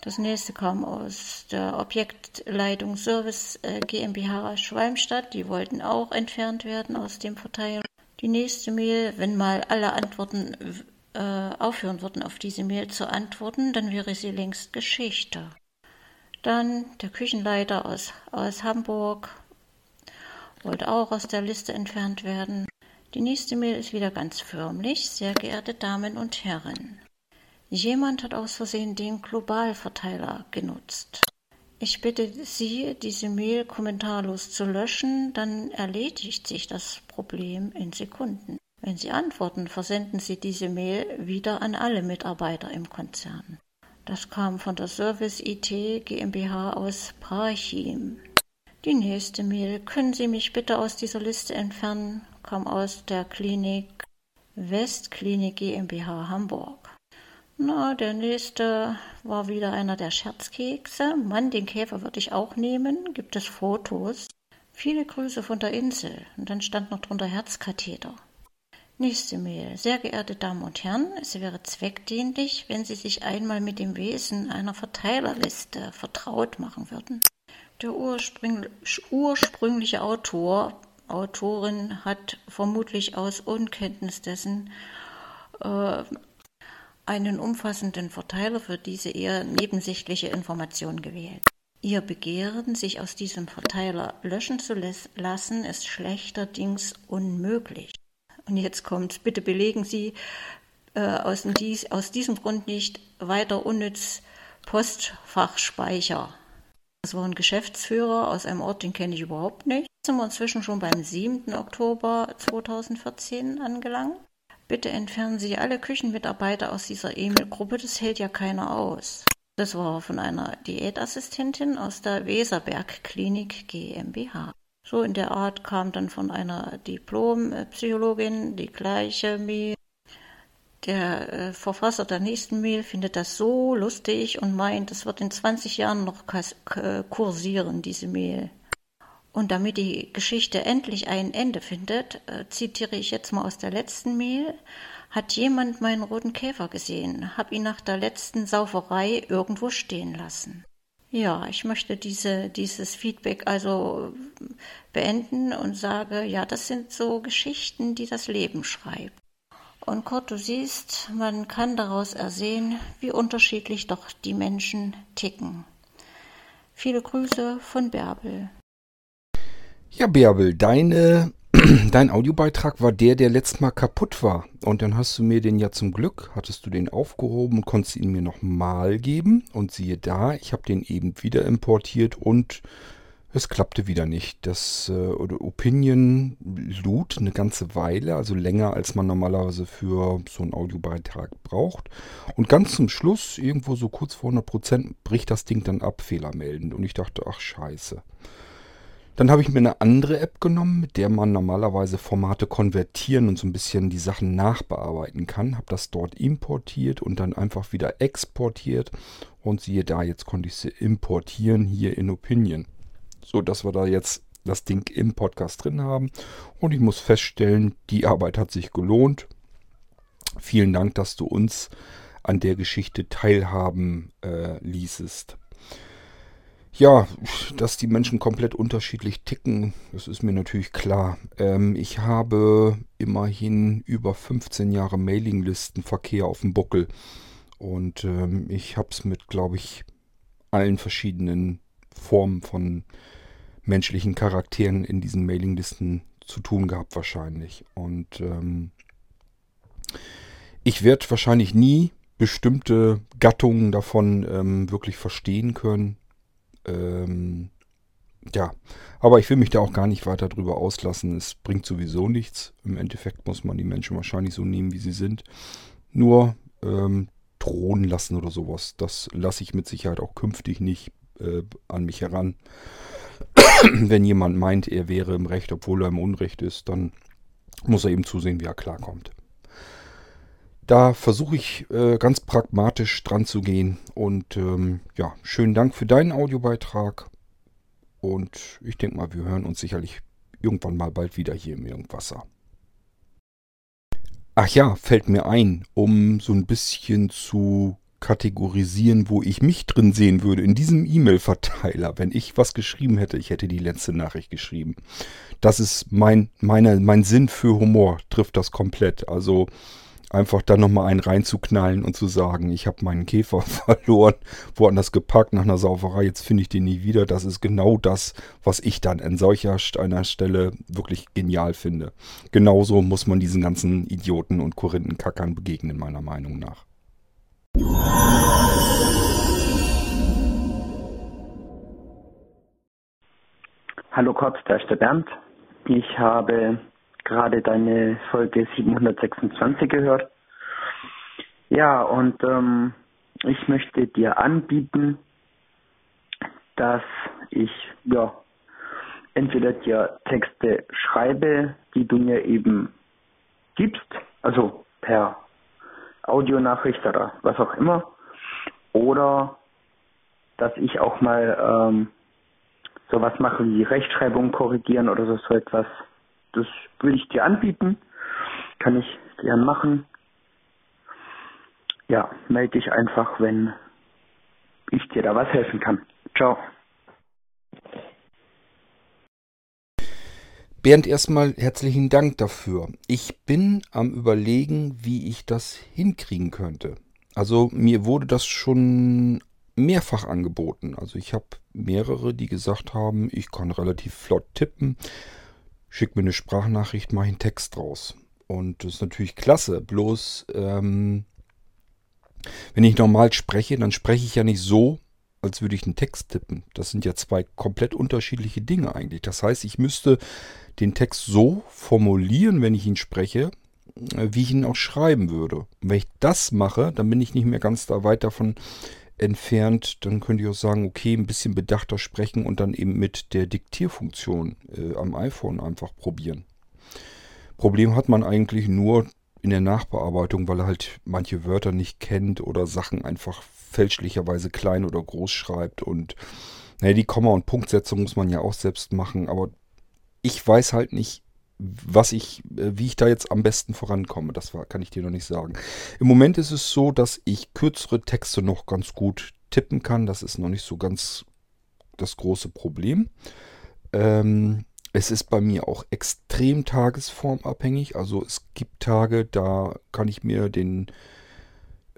Das nächste kam aus der Objektleitung Service äh, GmbH Schwalmstadt. Die wollten auch entfernt werden aus dem Verteiler. Die nächste Mail, wenn mal alle Antworten äh, aufhören würden, auf diese Mail zu antworten, dann wäre sie längst Geschichte. Dann der Küchenleiter aus, aus Hamburg wollte auch aus der Liste entfernt werden. Die nächste Mail ist wieder ganz förmlich. Sehr geehrte Damen und Herren. Jemand hat aus Versehen den Globalverteiler genutzt. Ich bitte Sie, diese Mail kommentarlos zu löschen, dann erledigt sich das Problem in Sekunden. Wenn Sie antworten, versenden Sie diese Mail wieder an alle Mitarbeiter im Konzern. Das kam von der Service IT GmbH aus Parchim. Die nächste Mail. Können Sie mich bitte aus dieser Liste entfernen? kam aus der Klinik Westklinik GmbH Hamburg. Na, der nächste war wieder einer der Scherzkekse. Mann, den Käfer würde ich auch nehmen. Gibt es Fotos? Viele Grüße von der Insel. Und dann stand noch drunter Herzkatheter. Nächste Mail. Sehr geehrte Damen und Herren, es wäre zweckdienlich, wenn Sie sich einmal mit dem Wesen einer Verteilerliste vertraut machen würden. Der ursprüngliche Autor, Autorin hat vermutlich aus Unkenntnis dessen äh, einen umfassenden Verteiler für diese eher nebensächliche Information gewählt. Ihr Begehren, sich aus diesem Verteiler löschen zu lassen, ist schlechterdings unmöglich. Und jetzt kommt, bitte belegen Sie äh, aus, dies, aus diesem Grund nicht weiter unnütz Postfachspeicher das war ein Geschäftsführer aus einem Ort, den kenne ich überhaupt nicht. Jetzt sind wir inzwischen schon beim 7. Oktober 2014 angelangt. Bitte entfernen Sie alle Küchenmitarbeiter aus dieser E-Mail-Gruppe, das hält ja keiner aus. Das war von einer Diätassistentin aus der Weserberg-Klinik GmbH. So in der Art kam dann von einer Diplompsychologin die gleiche Mail der äh, Verfasser der nächsten Mail findet das so lustig und meint, es wird in 20 Jahren noch kursieren, diese Mail. Und damit die Geschichte endlich ein Ende findet, äh, zitiere ich jetzt mal aus der letzten Mail. Hat jemand meinen roten Käfer gesehen? Hab ihn nach der letzten Sauferei irgendwo stehen lassen. Ja, ich möchte diese, dieses Feedback also beenden und sage, ja, das sind so Geschichten, die das Leben schreibt. Und Kurt, du siehst, man kann daraus ersehen, wie unterschiedlich doch die Menschen ticken. Viele Grüße von Bärbel. Ja, Bärbel, deine, [CLEARS THROAT] dein Audiobeitrag war der, der letztes Mal kaputt war. Und dann hast du mir den ja zum Glück, hattest du den aufgehoben und konntest ihn mir nochmal geben. Und siehe da, ich habe den eben wieder importiert und es klappte wieder nicht. Das äh, Opinion lud eine ganze Weile, also länger als man normalerweise für so einen Audiobeitrag braucht. Und ganz zum Schluss, irgendwo so kurz vor 100%, bricht das Ding dann ab, fehlermeldend. Und ich dachte, ach scheiße. Dann habe ich mir eine andere App genommen, mit der man normalerweise Formate konvertieren und so ein bisschen die Sachen nachbearbeiten kann. Habe das dort importiert und dann einfach wieder exportiert. Und siehe da, jetzt konnte ich sie importieren hier in Opinion so dass wir da jetzt das Ding im Podcast drin haben. Und ich muss feststellen, die Arbeit hat sich gelohnt. Vielen Dank, dass du uns an der Geschichte teilhaben äh, ließest. Ja, dass die Menschen komplett unterschiedlich ticken, das ist mir natürlich klar. Ähm, ich habe immerhin über 15 Jahre Mailinglistenverkehr auf dem Buckel. Und ähm, ich habe es mit, glaube ich, allen verschiedenen Formen von menschlichen Charakteren in diesen Mailinglisten zu tun gehabt wahrscheinlich. Und ähm, ich werde wahrscheinlich nie bestimmte Gattungen davon ähm, wirklich verstehen können. Ähm, ja, aber ich will mich da auch gar nicht weiter drüber auslassen. Es bringt sowieso nichts. Im Endeffekt muss man die Menschen wahrscheinlich so nehmen, wie sie sind. Nur ähm, drohen lassen oder sowas. Das lasse ich mit Sicherheit auch künftig nicht äh, an mich heran. [COUGHS] Wenn jemand meint, er wäre im Recht, obwohl er im Unrecht ist, dann muss er eben zusehen, wie er klarkommt. Da versuche ich äh, ganz pragmatisch dran zu gehen. Und ähm, ja, schönen Dank für deinen Audiobeitrag. Und ich denke mal, wir hören uns sicherlich irgendwann mal bald wieder hier im Irgendwasser. Ach ja, fällt mir ein, um so ein bisschen zu kategorisieren, wo ich mich drin sehen würde, in diesem E-Mail-Verteiler, wenn ich was geschrieben hätte, ich hätte die letzte Nachricht geschrieben. Das ist mein, meine, mein Sinn für Humor, trifft das komplett. Also einfach dann nochmal einen reinzuknallen und zu sagen, ich habe meinen Käfer [LAUGHS] verloren, woanders gepackt nach einer Sauferei, jetzt finde ich den nie wieder. Das ist genau das, was ich dann an solcher einer Stelle wirklich genial finde. Genauso muss man diesen ganzen Idioten und Korinthenkackern begegnen, meiner Meinung nach. Hallo Kotz, da ist der Bernd. Ich habe gerade deine Folge 726 gehört. Ja, und ähm, ich möchte dir anbieten, dass ich ja entweder dir Texte schreibe, die du mir eben gibst, also per Audionachricht oder was auch immer, oder dass ich auch mal ähm, sowas mache wie Rechtschreibung korrigieren oder so, so etwas das würde ich dir anbieten. Kann ich gern machen. Ja, melde dich einfach, wenn ich dir da was helfen kann. Ciao. Bernd, erstmal herzlichen Dank dafür. Ich bin am Überlegen, wie ich das hinkriegen könnte. Also mir wurde das schon mehrfach angeboten. Also ich habe mehrere, die gesagt haben, ich kann relativ flott tippen schick mir eine Sprachnachricht, mache einen Text draus. Und das ist natürlich klasse. Bloß, ähm, wenn ich normal spreche, dann spreche ich ja nicht so, als würde ich einen Text tippen. Das sind ja zwei komplett unterschiedliche Dinge eigentlich. Das heißt, ich müsste den Text so formulieren, wenn ich ihn spreche, äh, wie ich ihn auch schreiben würde. Und wenn ich das mache, dann bin ich nicht mehr ganz da weit davon entfernt, dann könnte ich auch sagen, okay, ein bisschen bedachter sprechen und dann eben mit der Diktierfunktion äh, am iPhone einfach probieren. Problem hat man eigentlich nur in der Nachbearbeitung, weil er halt manche Wörter nicht kennt oder Sachen einfach fälschlicherweise klein oder groß schreibt und naja, die Komma- und Punktsetzung muss man ja auch selbst machen, aber ich weiß halt nicht, was ich, äh, wie ich da jetzt am besten vorankomme, das war, kann ich dir noch nicht sagen. Im Moment ist es so, dass ich kürzere Texte noch ganz gut tippen kann. Das ist noch nicht so ganz das große Problem. Ähm, es ist bei mir auch extrem tagesformabhängig. Also es gibt Tage, da kann ich mir den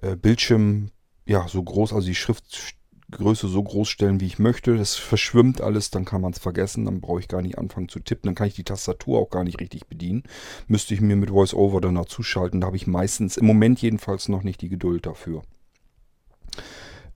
äh, Bildschirm ja so groß, also die Schrift Größe so groß stellen, wie ich möchte. Das verschwimmt alles, dann kann man es vergessen, dann brauche ich gar nicht anfangen zu tippen, dann kann ich die Tastatur auch gar nicht richtig bedienen. Müsste ich mir mit VoiceOver dann dazu schalten, da habe ich meistens, im Moment jedenfalls noch nicht die Geduld dafür.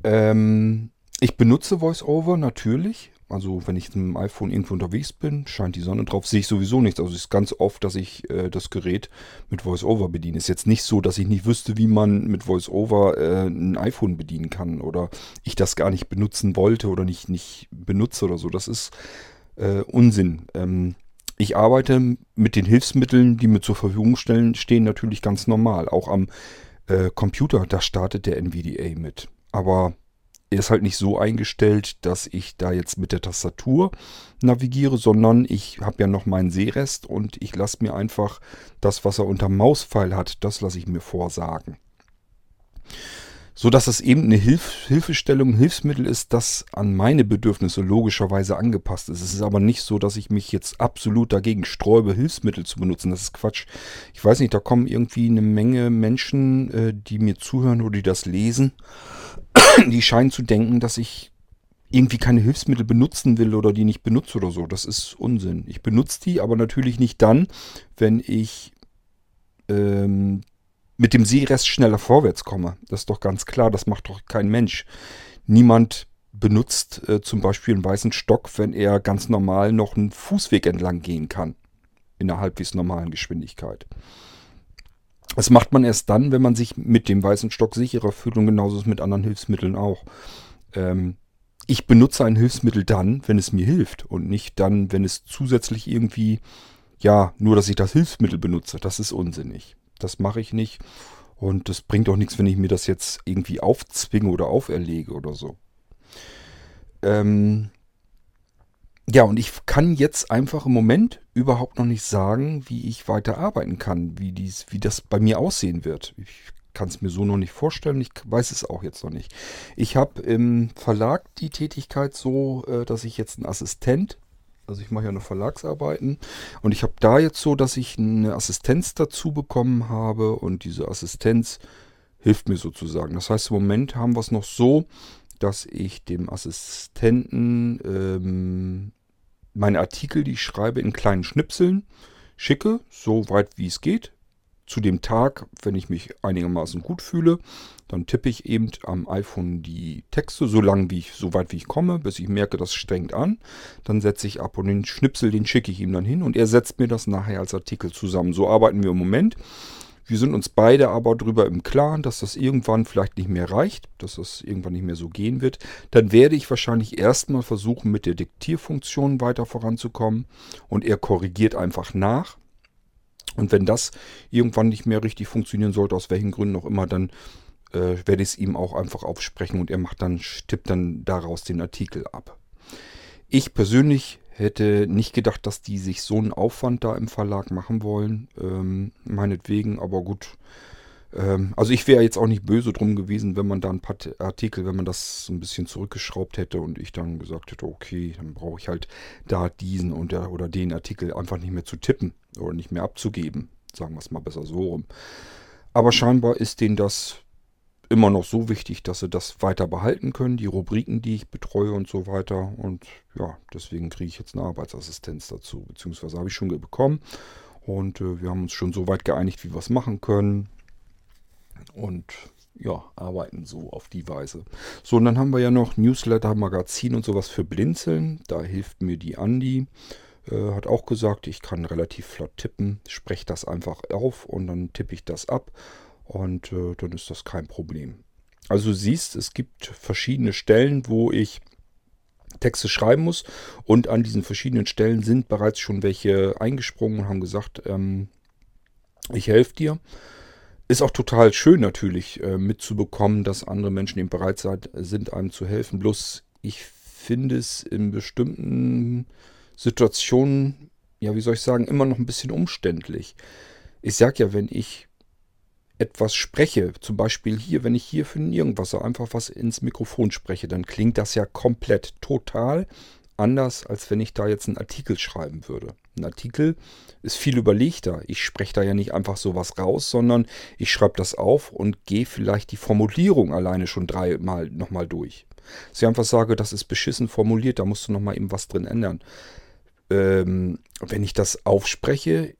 Ähm, ich benutze VoiceOver natürlich, also wenn ich mit dem iPhone irgendwo unterwegs bin, scheint die Sonne drauf, sehe ich sowieso nichts. Also es ist ganz oft, dass ich äh, das Gerät mit VoiceOver bediene. Ist jetzt nicht so, dass ich nicht wüsste, wie man mit VoiceOver äh, ein iPhone bedienen kann oder ich das gar nicht benutzen wollte oder nicht, nicht benutze oder so. Das ist äh, Unsinn. Ähm, ich arbeite mit den Hilfsmitteln, die mir zur Verfügung stellen, stehen natürlich ganz normal. Auch am äh, Computer, da startet der NVDA mit. Aber er ist halt nicht so eingestellt, dass ich da jetzt mit der Tastatur navigiere, sondern ich habe ja noch meinen Sehrest und ich lasse mir einfach das, was er unter Mauspfeil hat, das lasse ich mir vorsagen. So dass es eben eine Hilf Hilfestellung, Hilfsmittel ist, das an meine Bedürfnisse logischerweise angepasst ist. Es ist aber nicht so, dass ich mich jetzt absolut dagegen sträube, Hilfsmittel zu benutzen. Das ist Quatsch. Ich weiß nicht, da kommen irgendwie eine Menge Menschen, äh, die mir zuhören oder die das lesen [COUGHS] die scheinen zu denken, dass ich irgendwie keine Hilfsmittel benutzen will oder die nicht benutze oder so. Das ist Unsinn. Ich benutze die, aber natürlich nicht dann, wenn ich ähm, mit dem Seerest schneller vorwärts komme. Das ist doch ganz klar, das macht doch kein Mensch. Niemand benutzt äh, zum Beispiel einen weißen Stock, wenn er ganz normal noch einen Fußweg entlang gehen kann. In einer halbwegs normalen Geschwindigkeit. Das macht man erst dann, wenn man sich mit dem weißen Stock sicherer fühlt und genauso ist mit anderen Hilfsmitteln auch. Ähm, ich benutze ein Hilfsmittel dann, wenn es mir hilft und nicht dann, wenn es zusätzlich irgendwie, ja, nur dass ich das Hilfsmittel benutze. Das ist unsinnig. Das mache ich nicht und das bringt auch nichts, wenn ich mir das jetzt irgendwie aufzwinge oder auferlege oder so. Ähm, ja, und ich kann jetzt einfach im Moment überhaupt noch nicht sagen, wie ich weiter arbeiten kann, wie, dies, wie das bei mir aussehen wird. Ich kann es mir so noch nicht vorstellen, ich weiß es auch jetzt noch nicht. Ich habe im Verlag die Tätigkeit so, äh, dass ich jetzt einen Assistent Also ich mache ja noch Verlagsarbeiten und ich habe da jetzt so, dass ich eine Assistenz dazu bekommen habe und diese Assistenz hilft mir sozusagen. Das heißt, im Moment haben wir es noch so, dass ich dem Assistenten ähm, meine Artikel, die ich schreibe, in kleinen Schnipseln schicke, so weit wie es geht. Zu dem Tag, wenn ich mich einigermaßen gut fühle, dann tippe ich eben am iPhone die Texte so lang wie ich, so weit wie ich komme, bis ich merke, das strengt an. Dann setze ich ab und den Schnipsel, den schicke ich ihm dann hin und er setzt mir das nachher als Artikel zusammen. So arbeiten wir im Moment. Wir sind uns beide aber darüber im Klaren, dass das irgendwann vielleicht nicht mehr reicht, dass das irgendwann nicht mehr so gehen wird. Dann werde ich wahrscheinlich erstmal versuchen, mit der Diktierfunktion weiter voranzukommen und er korrigiert einfach nach. Und wenn das irgendwann nicht mehr richtig funktionieren sollte, aus welchen Gründen auch immer, dann äh, werde ich es ihm auch einfach aufsprechen und er macht dann, tippt dann daraus den Artikel ab. Ich persönlich hätte nicht gedacht, dass die sich so einen Aufwand da im Verlag machen wollen. Ähm, meinetwegen, aber gut. Ähm, also ich wäre jetzt auch nicht böse drum gewesen, wenn man da ein paar Artikel, wenn man das so ein bisschen zurückgeschraubt hätte und ich dann gesagt hätte, okay, dann brauche ich halt da diesen und der, oder den Artikel einfach nicht mehr zu tippen oder nicht mehr abzugeben. Sagen wir es mal besser so rum. Aber scheinbar ist denen das immer noch so wichtig, dass sie das weiter behalten können, die Rubriken, die ich betreue und so weiter. Und ja, deswegen kriege ich jetzt eine Arbeitsassistenz dazu, beziehungsweise habe ich schon bekommen. Und äh, wir haben uns schon so weit geeinigt, wie wir es machen können. Und ja, arbeiten so auf die Weise. So, und dann haben wir ja noch Newsletter, Magazin und sowas für Blinzeln. Da hilft mir die Andi. Äh, hat auch gesagt, ich kann relativ flott tippen. Spreche das einfach auf und dann tippe ich das ab. Und äh, dann ist das kein Problem. Also du siehst, es gibt verschiedene Stellen, wo ich Texte schreiben muss. Und an diesen verschiedenen Stellen sind bereits schon welche eingesprungen und haben gesagt, ähm, ich helfe dir. Ist auch total schön natürlich äh, mitzubekommen, dass andere Menschen eben bereit sind, einem zu helfen. Bloß ich finde es in bestimmten Situationen, ja, wie soll ich sagen, immer noch ein bisschen umständlich. Ich sag ja, wenn ich etwas spreche, zum Beispiel hier, wenn ich hier für Irgendwasser einfach was ins Mikrofon spreche, dann klingt das ja komplett total anders, als wenn ich da jetzt einen Artikel schreiben würde. Ein Artikel ist viel überlegter. Ich spreche da ja nicht einfach so was raus, sondern ich schreibe das auf und gehe vielleicht die Formulierung alleine schon dreimal nochmal durch. Dass ich einfach sage, das ist beschissen formuliert, da musst du nochmal eben was drin ändern. Ähm, wenn ich das aufspreche,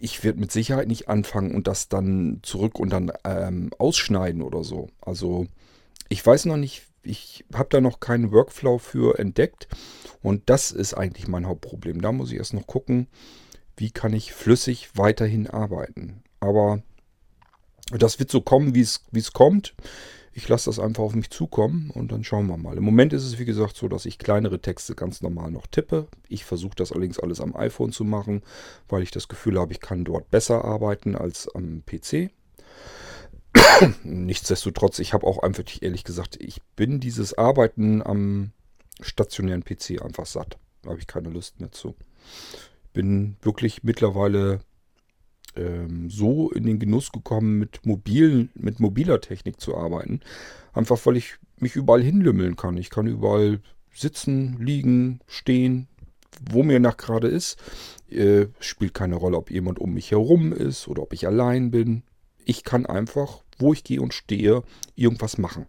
ich werde mit Sicherheit nicht anfangen und das dann zurück und dann ähm, ausschneiden oder so. Also ich weiß noch nicht, ich habe da noch keinen Workflow für entdeckt und das ist eigentlich mein Hauptproblem. Da muss ich erst noch gucken, wie kann ich flüssig weiterhin arbeiten. Aber das wird so kommen, wie es kommt. Ich lasse das einfach auf mich zukommen und dann schauen wir mal. Im Moment ist es wie gesagt so, dass ich kleinere Texte ganz normal noch tippe. Ich versuche das allerdings alles am iPhone zu machen, weil ich das Gefühl habe, ich kann dort besser arbeiten als am PC. [COUGHS] Nichtsdestotrotz, ich habe auch einfach ehrlich gesagt, ich bin dieses Arbeiten am stationären PC einfach satt. Da habe ich keine Lust mehr zu. Bin wirklich mittlerweile ähm, so in den Genuss gekommen, mit, mobilen, mit mobiler Technik zu arbeiten. Einfach weil ich mich überall hinlümmeln kann. Ich kann überall sitzen, liegen, stehen, wo mir nach gerade ist. Äh, spielt keine Rolle, ob jemand um mich herum ist oder ob ich allein bin. Ich kann einfach, wo ich gehe und stehe, irgendwas machen.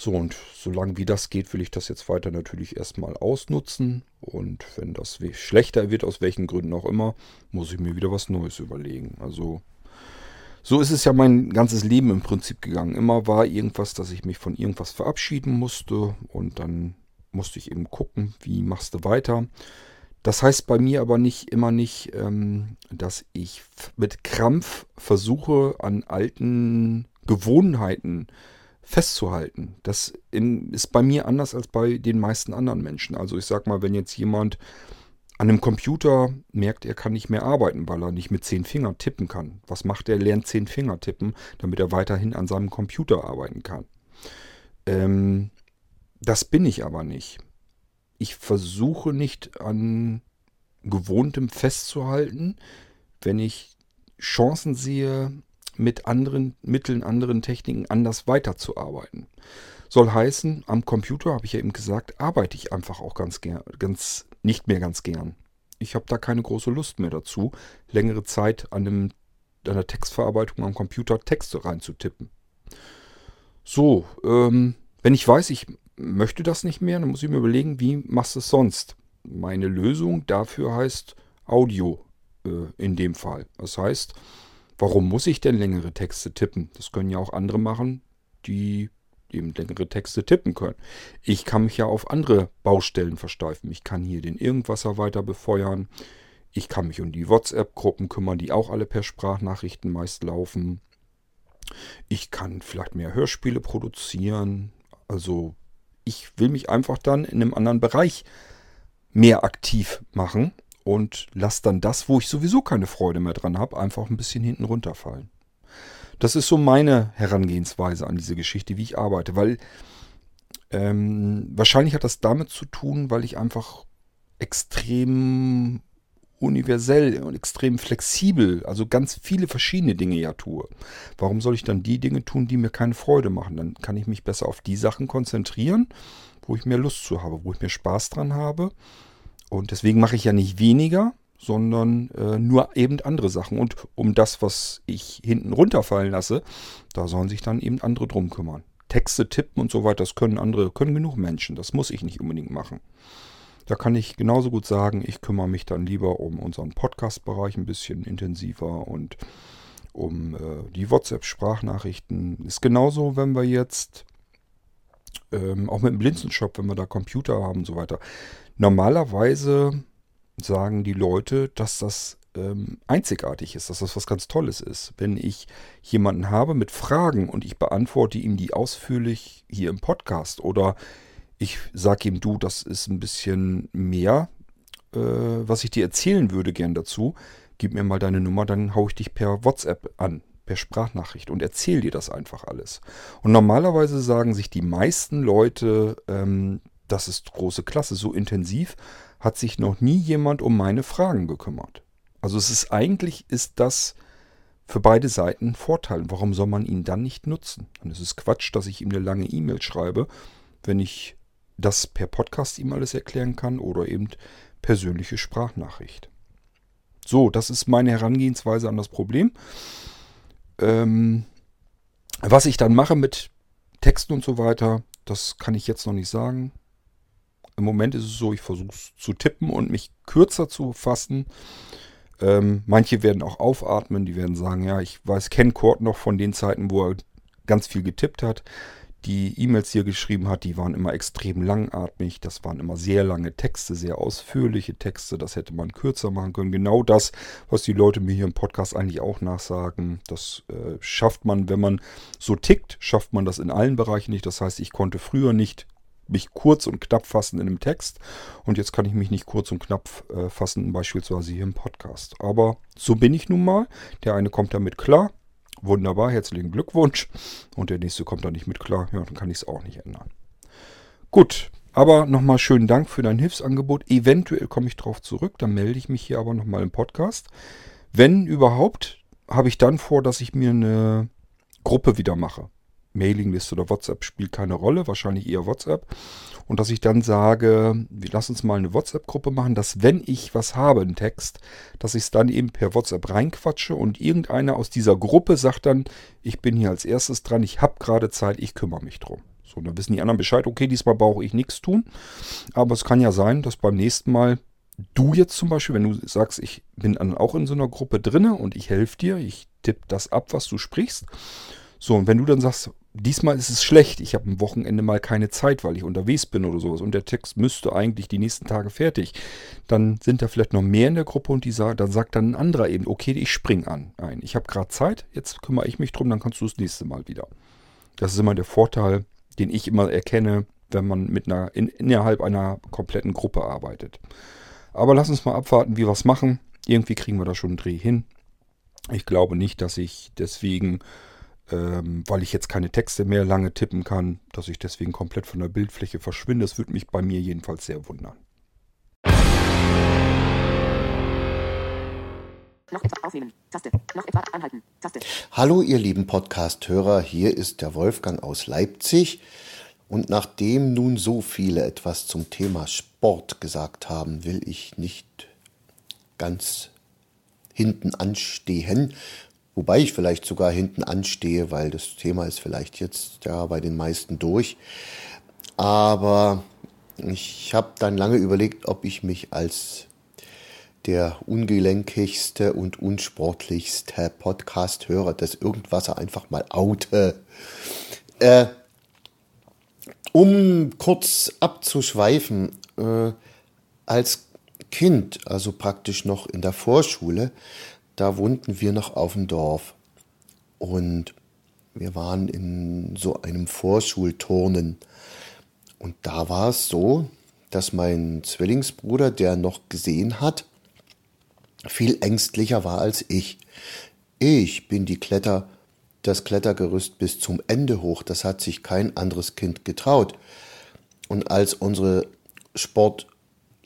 So, und solange wie das geht, will ich das jetzt weiter natürlich erstmal ausnutzen. Und wenn das schlechter wird, aus welchen Gründen auch immer, muss ich mir wieder was Neues überlegen. Also, so ist es ja mein ganzes Leben im Prinzip gegangen. Immer war irgendwas, dass ich mich von irgendwas verabschieden musste. Und dann musste ich eben gucken, wie machst du weiter. Das heißt bei mir aber nicht immer nicht, ähm, dass ich mit Krampf versuche, an alten Gewohnheiten festzuhalten. Das ist bei mir anders als bei den meisten anderen Menschen. Also ich sag mal, wenn jetzt jemand an einem Computer merkt, er kann nicht mehr arbeiten, weil er nicht mit zehn Fingern tippen kann. Was macht er? Lernt zehn Finger tippen, damit er weiterhin an seinem Computer arbeiten kann. Ähm, das bin ich aber nicht. Ich versuche nicht an Gewohntem festzuhalten, wenn ich Chancen sehe, mit anderen Mitteln, anderen Techniken anders weiterzuarbeiten. Soll heißen, am Computer, habe ich ja eben gesagt, arbeite ich einfach auch ganz gern, ganz, nicht mehr ganz gern. Ich habe da keine große Lust mehr dazu, längere Zeit an einem, einer Textverarbeitung am Computer Texte reinzutippen. So, ähm, wenn ich weiß, ich möchte das nicht mehr, dann muss ich mir überlegen, wie machst du es sonst? Meine Lösung dafür heißt Audio äh, in dem Fall. Das heißt, warum muss ich denn längere Texte tippen? Das können ja auch andere machen, die eben längere Texte tippen können. Ich kann mich ja auf andere Baustellen versteifen. Ich kann hier den Irgendwasser weiter befeuern. Ich kann mich um die WhatsApp-Gruppen kümmern, die auch alle per Sprachnachrichten meist laufen. Ich kann vielleicht mehr Hörspiele produzieren. Also ich will mich einfach dann in einem anderen Bereich mehr aktiv machen und lasse dann das, wo ich sowieso keine Freude mehr dran habe, einfach ein bisschen hinten runterfallen. Das ist so meine Herangehensweise an diese Geschichte, wie ich arbeite, weil ähm, wahrscheinlich hat das damit zu tun, weil ich einfach extrem universell und extrem flexibel, also ganz viele verschiedene Dinge ja tue. Warum soll ich dann die Dinge tun, die mir keine Freude machen? Dann kann ich mich besser auf die Sachen konzentrieren, wo ich mehr Lust zu habe, wo ich mehr Spaß dran habe. Und deswegen mache ich ja nicht weniger, sondern äh, nur eben andere Sachen. Und um das, was ich hinten runterfallen lasse, da sollen sich dann eben andere drum kümmern. Texte tippen und so weiter, das können andere, können genug Menschen. Das muss ich nicht unbedingt machen. Da kann ich genauso gut sagen, ich kümmere mich dann lieber um unseren Podcast-Bereich ein bisschen intensiver und um äh, die WhatsApp-Sprachnachrichten. Ist genauso, wenn wir jetzt ähm, auch mit dem Blinzenshop, wenn wir da Computer haben und so weiter. Normalerweise sagen die Leute, dass das ähm, einzigartig ist, dass das was ganz Tolles ist. Wenn ich jemanden habe mit Fragen und ich beantworte ihm die ausführlich hier im Podcast oder ich sage ihm, du, das ist ein bisschen mehr, äh, was ich dir erzählen würde gern dazu. Gib mir mal deine Nummer, dann haue ich dich per WhatsApp an, per Sprachnachricht und erzähle dir das einfach alles. Und normalerweise sagen sich die meisten Leute, ähm, das ist große Klasse, so intensiv hat sich noch nie jemand um meine Fragen gekümmert. Also es ist eigentlich, ist das für beide Seiten ein Vorteil. Warum soll man ihn dann nicht nutzen? Und es ist Quatsch, dass ich ihm eine lange E-Mail schreibe, wenn ich das per Podcast ihm alles erklären kann oder eben persönliche Sprachnachricht. So, das ist meine Herangehensweise an das Problem. Ähm, was ich dann mache mit Texten und so weiter, das kann ich jetzt noch nicht sagen. Im Moment ist es so, ich versuche es zu tippen und mich kürzer zu fassen. Ähm, manche werden auch aufatmen, die werden sagen, ja, ich weiß Ken Kort noch von den Zeiten, wo er ganz viel getippt hat. Die E-Mails, die er geschrieben hat, die waren immer extrem langatmig. Das waren immer sehr lange Texte, sehr ausführliche Texte. Das hätte man kürzer machen können. Genau das, was die Leute mir hier im Podcast eigentlich auch nachsagen. Das äh, schafft man, wenn man so tickt, schafft man das in allen Bereichen nicht. Das heißt, ich konnte früher nicht mich kurz und knapp fassen in einem Text. Und jetzt kann ich mich nicht kurz und knapp äh, fassen, beispielsweise hier im Podcast. Aber so bin ich nun mal. Der eine kommt damit klar. Wunderbar, herzlichen Glückwunsch. Und der nächste kommt da nicht mit klar. Ja, dann kann ich es auch nicht ändern. Gut, aber nochmal schönen Dank für dein Hilfsangebot. Eventuell komme ich darauf zurück. Dann melde ich mich hier aber nochmal im Podcast. Wenn überhaupt, habe ich dann vor, dass ich mir eine Gruppe wieder mache. Mailingliste oder WhatsApp spielt keine Rolle, wahrscheinlich eher WhatsApp. Und dass ich dann sage, lass uns mal eine WhatsApp-Gruppe machen, dass wenn ich was habe, einen Text, dass ich es dann eben per WhatsApp reinquatsche und irgendeiner aus dieser Gruppe sagt dann, ich bin hier als erstes dran, ich habe gerade Zeit, ich kümmere mich drum. So, dann wissen die anderen Bescheid, okay, diesmal brauche ich nichts tun. Aber es kann ja sein, dass beim nächsten Mal du jetzt zum Beispiel, wenn du sagst, ich bin dann auch in so einer Gruppe drinne und ich helfe dir, ich tippe das ab, was du sprichst. So, und wenn du dann sagst, diesmal ist es schlecht. Ich habe am Wochenende mal keine Zeit, weil ich unterwegs bin oder sowas. Und der Text müsste eigentlich die nächsten Tage fertig. Dann sind da vielleicht noch mehr in der Gruppe und die sagt, dann sagt dann ein anderer eben, okay, ich spring an. Nein, ich habe gerade Zeit, jetzt kümmere ich mich drum, dann kannst du das nächste Mal wieder. Das ist immer der Vorteil, den ich immer erkenne, wenn man mit einer in, innerhalb einer kompletten Gruppe arbeitet. Aber lass uns mal abwarten, wie wir es machen. Irgendwie kriegen wir da schon einen Dreh hin. Ich glaube nicht, dass ich deswegen ähm, weil ich jetzt keine Texte mehr lange tippen kann, dass ich deswegen komplett von der Bildfläche verschwinde. Das würde mich bei mir jedenfalls sehr wundern. Noch etwa aufnehmen. Taste. Noch etwa anhalten. Taste. Hallo, ihr lieben Podcast-Hörer. Hier ist der Wolfgang aus Leipzig. Und nachdem nun so viele etwas zum Thema Sport gesagt haben, will ich nicht ganz hinten anstehen, wobei ich vielleicht sogar hinten anstehe, weil das Thema ist vielleicht jetzt ja bei den meisten durch. Aber ich habe dann lange überlegt, ob ich mich als der ungelenkigste und unsportlichste Podcast-Hörer des Irgendwas einfach mal oute. Äh, um kurz abzuschweifen, äh, als Kind, also praktisch noch in der Vorschule, da wohnten wir noch auf dem Dorf. Und wir waren in so einem Vorschulturnen. Und da war es so, dass mein Zwillingsbruder, der noch gesehen hat, viel ängstlicher war als ich. Ich bin die Kletter, das Klettergerüst bis zum Ende hoch, das hat sich kein anderes Kind getraut. Und als unsere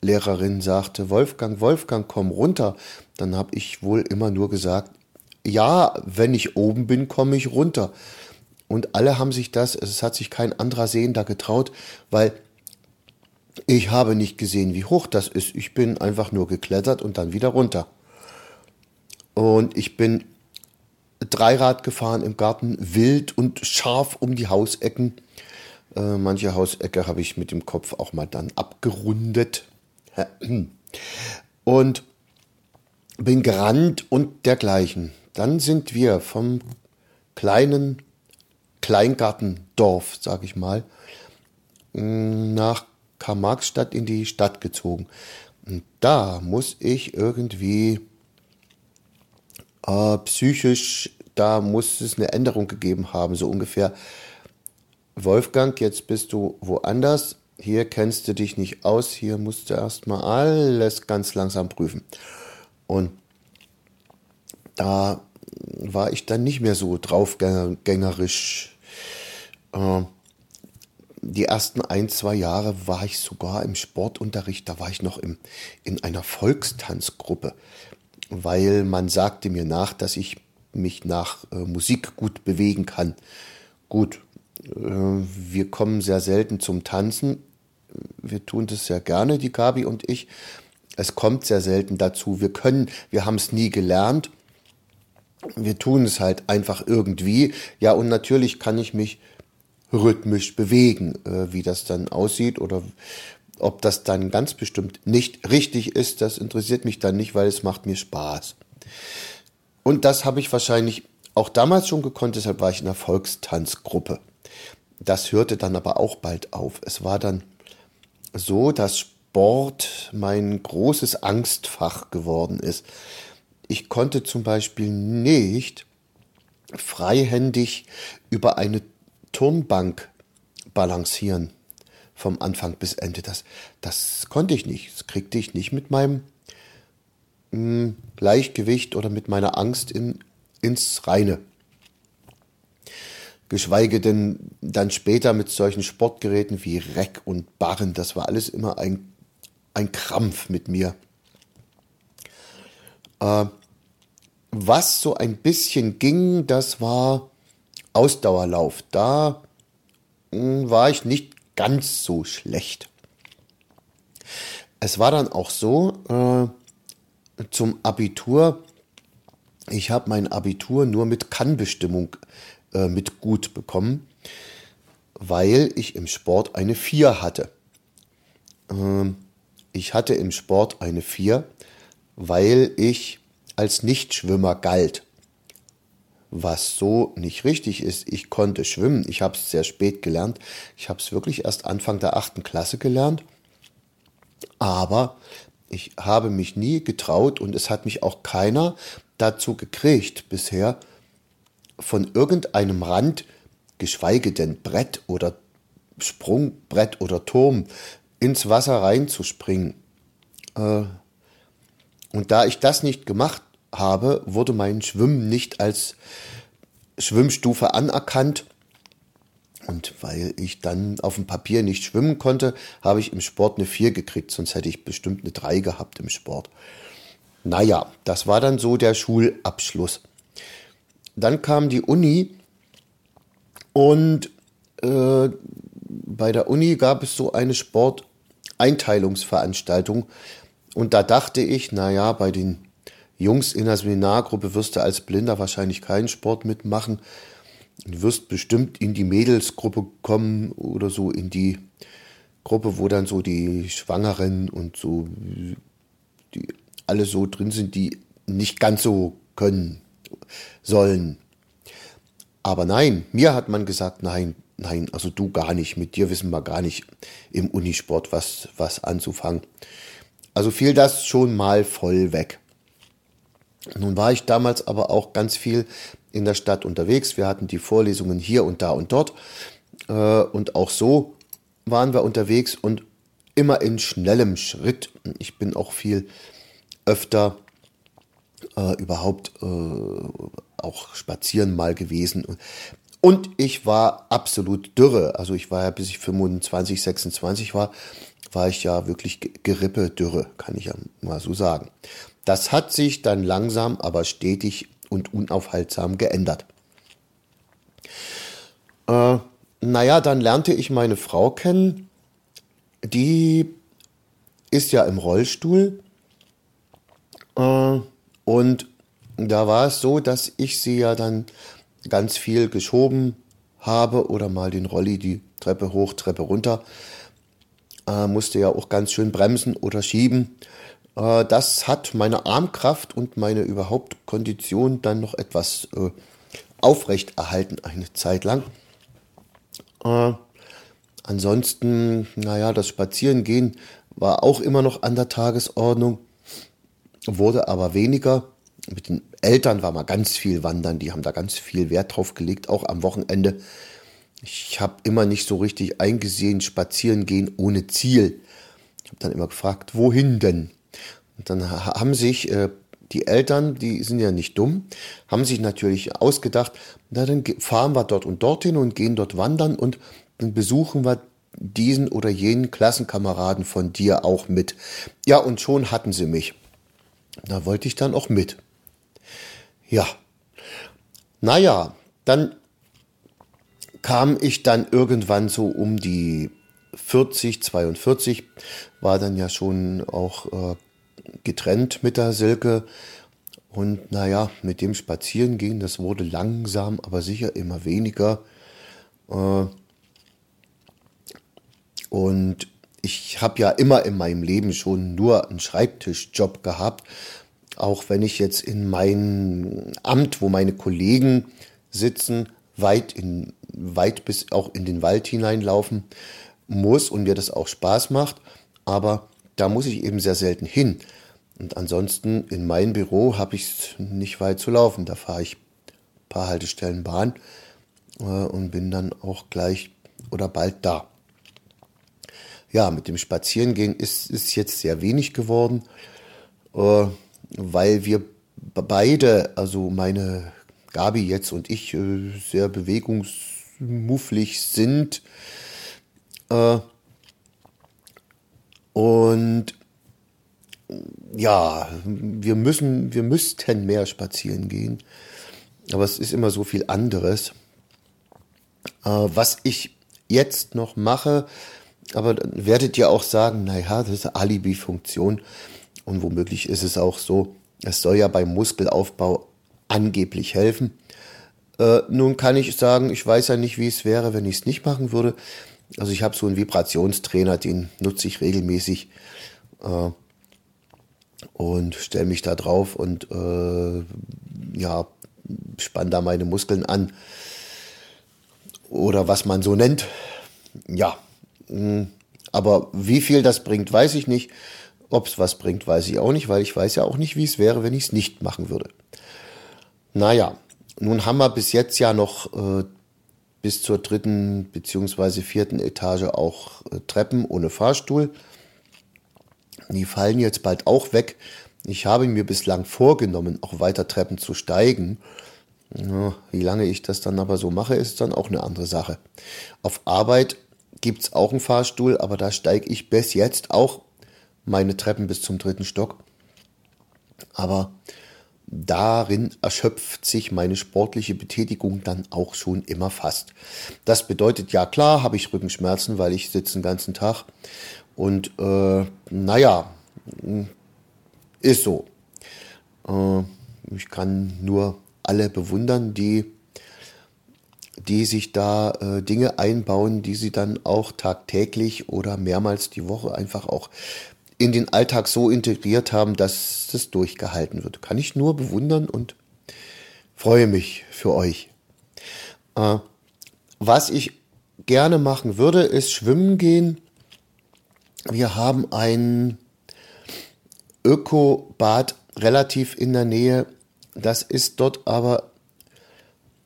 Sportlehrerin sagte, Wolfgang, Wolfgang, komm runter, dann habe ich wohl immer nur gesagt, ja, wenn ich oben bin, komme ich runter. Und alle haben sich das, es hat sich kein anderer Sehender getraut, weil ich habe nicht gesehen, wie hoch das ist. Ich bin einfach nur geklettert und dann wieder runter. Und ich bin Dreirad gefahren im Garten, wild und scharf um die Hausecken. Äh, manche Hausecke habe ich mit dem Kopf auch mal dann abgerundet. Und bin gerannt und dergleichen. Dann sind wir vom kleinen Kleingartendorf, sag ich mal, nach Karl-Marx-Stadt in die Stadt gezogen. Und da muss ich irgendwie äh, psychisch, da muss es eine Änderung gegeben haben, so ungefähr. Wolfgang, jetzt bist du woanders. Hier kennst du dich nicht aus. Hier musst du erstmal alles ganz langsam prüfen. Und da war ich dann nicht mehr so draufgängerisch. Äh, die ersten ein, zwei Jahre war ich sogar im Sportunterricht, da war ich noch im, in einer Volkstanzgruppe, weil man sagte mir nach, dass ich mich nach äh, Musik gut bewegen kann. Gut, wir kommen sehr selten zum Tanzen. Wir tun das sehr gerne, die Gabi und ich. Es kommt sehr selten dazu. Wir können, wir haben es nie gelernt. Wir tun es halt einfach irgendwie. Ja, und natürlich kann ich mich rhythmisch bewegen. Äh, wie das dann aussieht oder ob das dann ganz bestimmt nicht richtig ist, das interessiert mich dann nicht, weil es macht mir Spaß. Und das habe ich wahrscheinlich auch damals schon gekonnt, deshalb war ich in der Volkstanzgruppe. Das hörte dann aber auch bald auf. Es war dann so, dass Sport mein großes Angstfach geworden ist. Ich konnte zum Beispiel nicht freihändig über eine Turnbank balancieren vom Anfang bis Ende. Das, das konnte ich nicht. Das kriegte ich nicht mit meinem mh, hm, Gleichgewicht oder mit meiner Angst in, ins Reine. Geschweige denn dann später mit solchen Sportgeräten wie Reck und Barren. Das war alles immer ein, ein Krampf mit mir. Äh, was so ein bisschen ging, das war Ausdauerlauf, da hm, war ich nicht ganz so schlecht. Es war dann auch so, äh, zum Abitur, ich habe mein Abitur nur mit Kannbestimmung äh, mit gut bekommen, weil ich im Sport eine 4 hatte. Äh, ich hatte im Sport eine 4, weil ich als Nichtschwimmer galt was so nicht richtig ist. Ich konnte schwimmen. Ich habe es sehr spät gelernt. Ich habe es wirklich erst Anfang der achten Klasse gelernt. Aber ich habe mich nie getraut und es hat mich auch keiner dazu gekriegt bisher, von irgendeinem Rand, geschweige denn Brett oder Sprungbrett oder Turm, ins Wasser reinzuspringen. Äh, und da ich das nicht gemacht habe, wurde mein Schwimmen nicht als Schwimmstufe anerkannt. Und weil ich dann auf dem Papier nicht schwimmen konnte, habe ich im Sport eine 4 gekriegt, sonst hätte ich bestimmt eine 3 gehabt im Sport. Naja, das war dann so der Schulabschluss. Dann kam die Uni und äh, bei der Uni gab es so eine Sporteinteilungsveranstaltung und da dachte ich, naja, bei den Jungs in der Seminargruppe wirst du als Blinder wahrscheinlich keinen Sport mitmachen. Du wirst bestimmt in die Mädelsgruppe kommen oder so in die Gruppe, wo dann so die Schwangeren und so die alle so drin sind, die nicht ganz so können sollen. Aber nein, mir hat man gesagt, nein, nein, also du gar nicht, mit dir wissen wir gar nicht im Unisport was, was anzufangen. Also fiel das schon mal voll weg. Nun war ich damals aber auch ganz viel in der Stadt unterwegs. Wir hatten die Vorlesungen hier und da und dort. Äh, und auch so waren wir unterwegs und immer in schnellem Schritt. Ich bin auch viel öfter äh, überhaupt äh, auch spazieren mal gewesen. Und ich war absolut dürre. Also ich war ja, bis ich 25, 26 war, war ich ja wirklich Gerippe dürre, kann ich ja mal so sagen. Das hat sich dann langsam, aber stetig und unaufhaltsam geändert. Äh, naja, dann lernte ich meine Frau kennen. Die ist ja im Rollstuhl. Äh, und da war es so, dass ich sie ja dann ganz viel geschoben habe oder mal den Rolli die Treppe hoch, Treppe runter. Äh, musste ja auch ganz schön bremsen oder schieben. Äh, das hat meine Armkraft und meine überhaupt Kondition dann noch etwas äh, aufrecht erhalten eine Zeit lang. Äh, ansonsten, naja, das Spazierengehen war auch immer noch an der Tagesordnung, wurde aber weniger. Mit den Eltern war mal ganz viel wandern, die haben da ganz viel Wert drauf gelegt, auch am Wochenende. Ich habe immer nicht so richtig eingesehen, spazieren gehen ohne Ziel. Ich habe dann immer gefragt, wohin denn? Und dann haben sich äh, die Eltern, die sind ja nicht dumm, haben sich natürlich ausgedacht, na dann fahren wir dort und dorthin und gehen dort wandern und dann besuchen wir diesen oder jenen Klassenkameraden von dir auch mit. Ja, und schon hatten sie mich. Da wollte ich dann auch mit. Ja. Naja, dann kam ich dann irgendwann so um die 40, 42, war dann ja schon auch äh, getrennt mit der Silke. Und naja, mit dem Spazierengehen, das wurde langsam, aber sicher immer weniger. Äh, und ich habe ja immer in meinem Leben schon nur einen Schreibtischjob gehabt. Auch wenn ich jetzt in mein Amt, wo meine Kollegen sitzen, weit, in, weit bis auch in den Wald hineinlaufen muss und mir das auch Spaß macht. Aber da muss ich eben sehr selten hin. Und ansonsten in mein Büro habe ich es nicht weit zu laufen. Da fahre ich ein paar Haltestellen Bahn äh, und bin dann auch gleich oder bald da. Ja, mit dem Spazierengehen ist es jetzt sehr wenig geworden, äh, weil wir beide, also meine Gabi jetzt und ich, äh, sehr bewegungsmufflig sind. Äh, und ja, wir müssen, wir müssten mehr spazieren gehen. Aber es ist immer so viel anderes. Äh, was ich jetzt noch mache, aber dann werdet ihr auch sagen, naja, das ist eine Alibi-Funktion. Und womöglich ist es auch so, es soll ja beim Muskelaufbau angeblich helfen. Äh, nun kann ich sagen, ich weiß ja nicht, wie es wäre, wenn ich es nicht machen würde. Also ich habe so einen Vibrationstrainer, den nutze ich regelmäßig. Äh, und stelle mich da drauf und äh, ja, spann da meine Muskeln an. Oder was man so nennt. Ja. Hm, aber wie viel das bringt, weiß ich nicht. Ob es was bringt, weiß ich auch nicht, weil ich weiß ja auch nicht, wie es wäre, wenn ich es nicht machen würde. Naja, nun haben wir bis jetzt ja noch äh, bis zur dritten beziehungsweise vierten Etage auch äh, Treppen ohne Fahrstuhl. Die fallen jetzt bald auch weg. Ich habe mir bislang vorgenommen, auch weiter Treppen zu steigen. Wie lange ich das dann aber so mache, ist dann auch eine andere Sache. Auf Arbeit gibt es auch einen Fahrstuhl, aber da steige ich bis jetzt auch meine Treppen bis zum dritten Stock. Aber darin erschöpft sich meine sportliche Betätigung dann auch schon immer fast. Das bedeutet, ja klar, habe ich Rückenschmerzen, weil ich sitze den ganzen Tag. Und äh, naja, ist so. Äh, ich kann nur alle bewundern, die, die sich da äh, Dinge einbauen, die sie dann auch tagtäglich oder mehrmals die Woche einfach auch in den Alltag so integriert haben, dass das durchgehalten wird. Kann ich nur bewundern und freue mich für euch. Äh, was ich gerne machen würde, ist schwimmen gehen. Wir haben ein Ökobad relativ in der Nähe. Das ist dort aber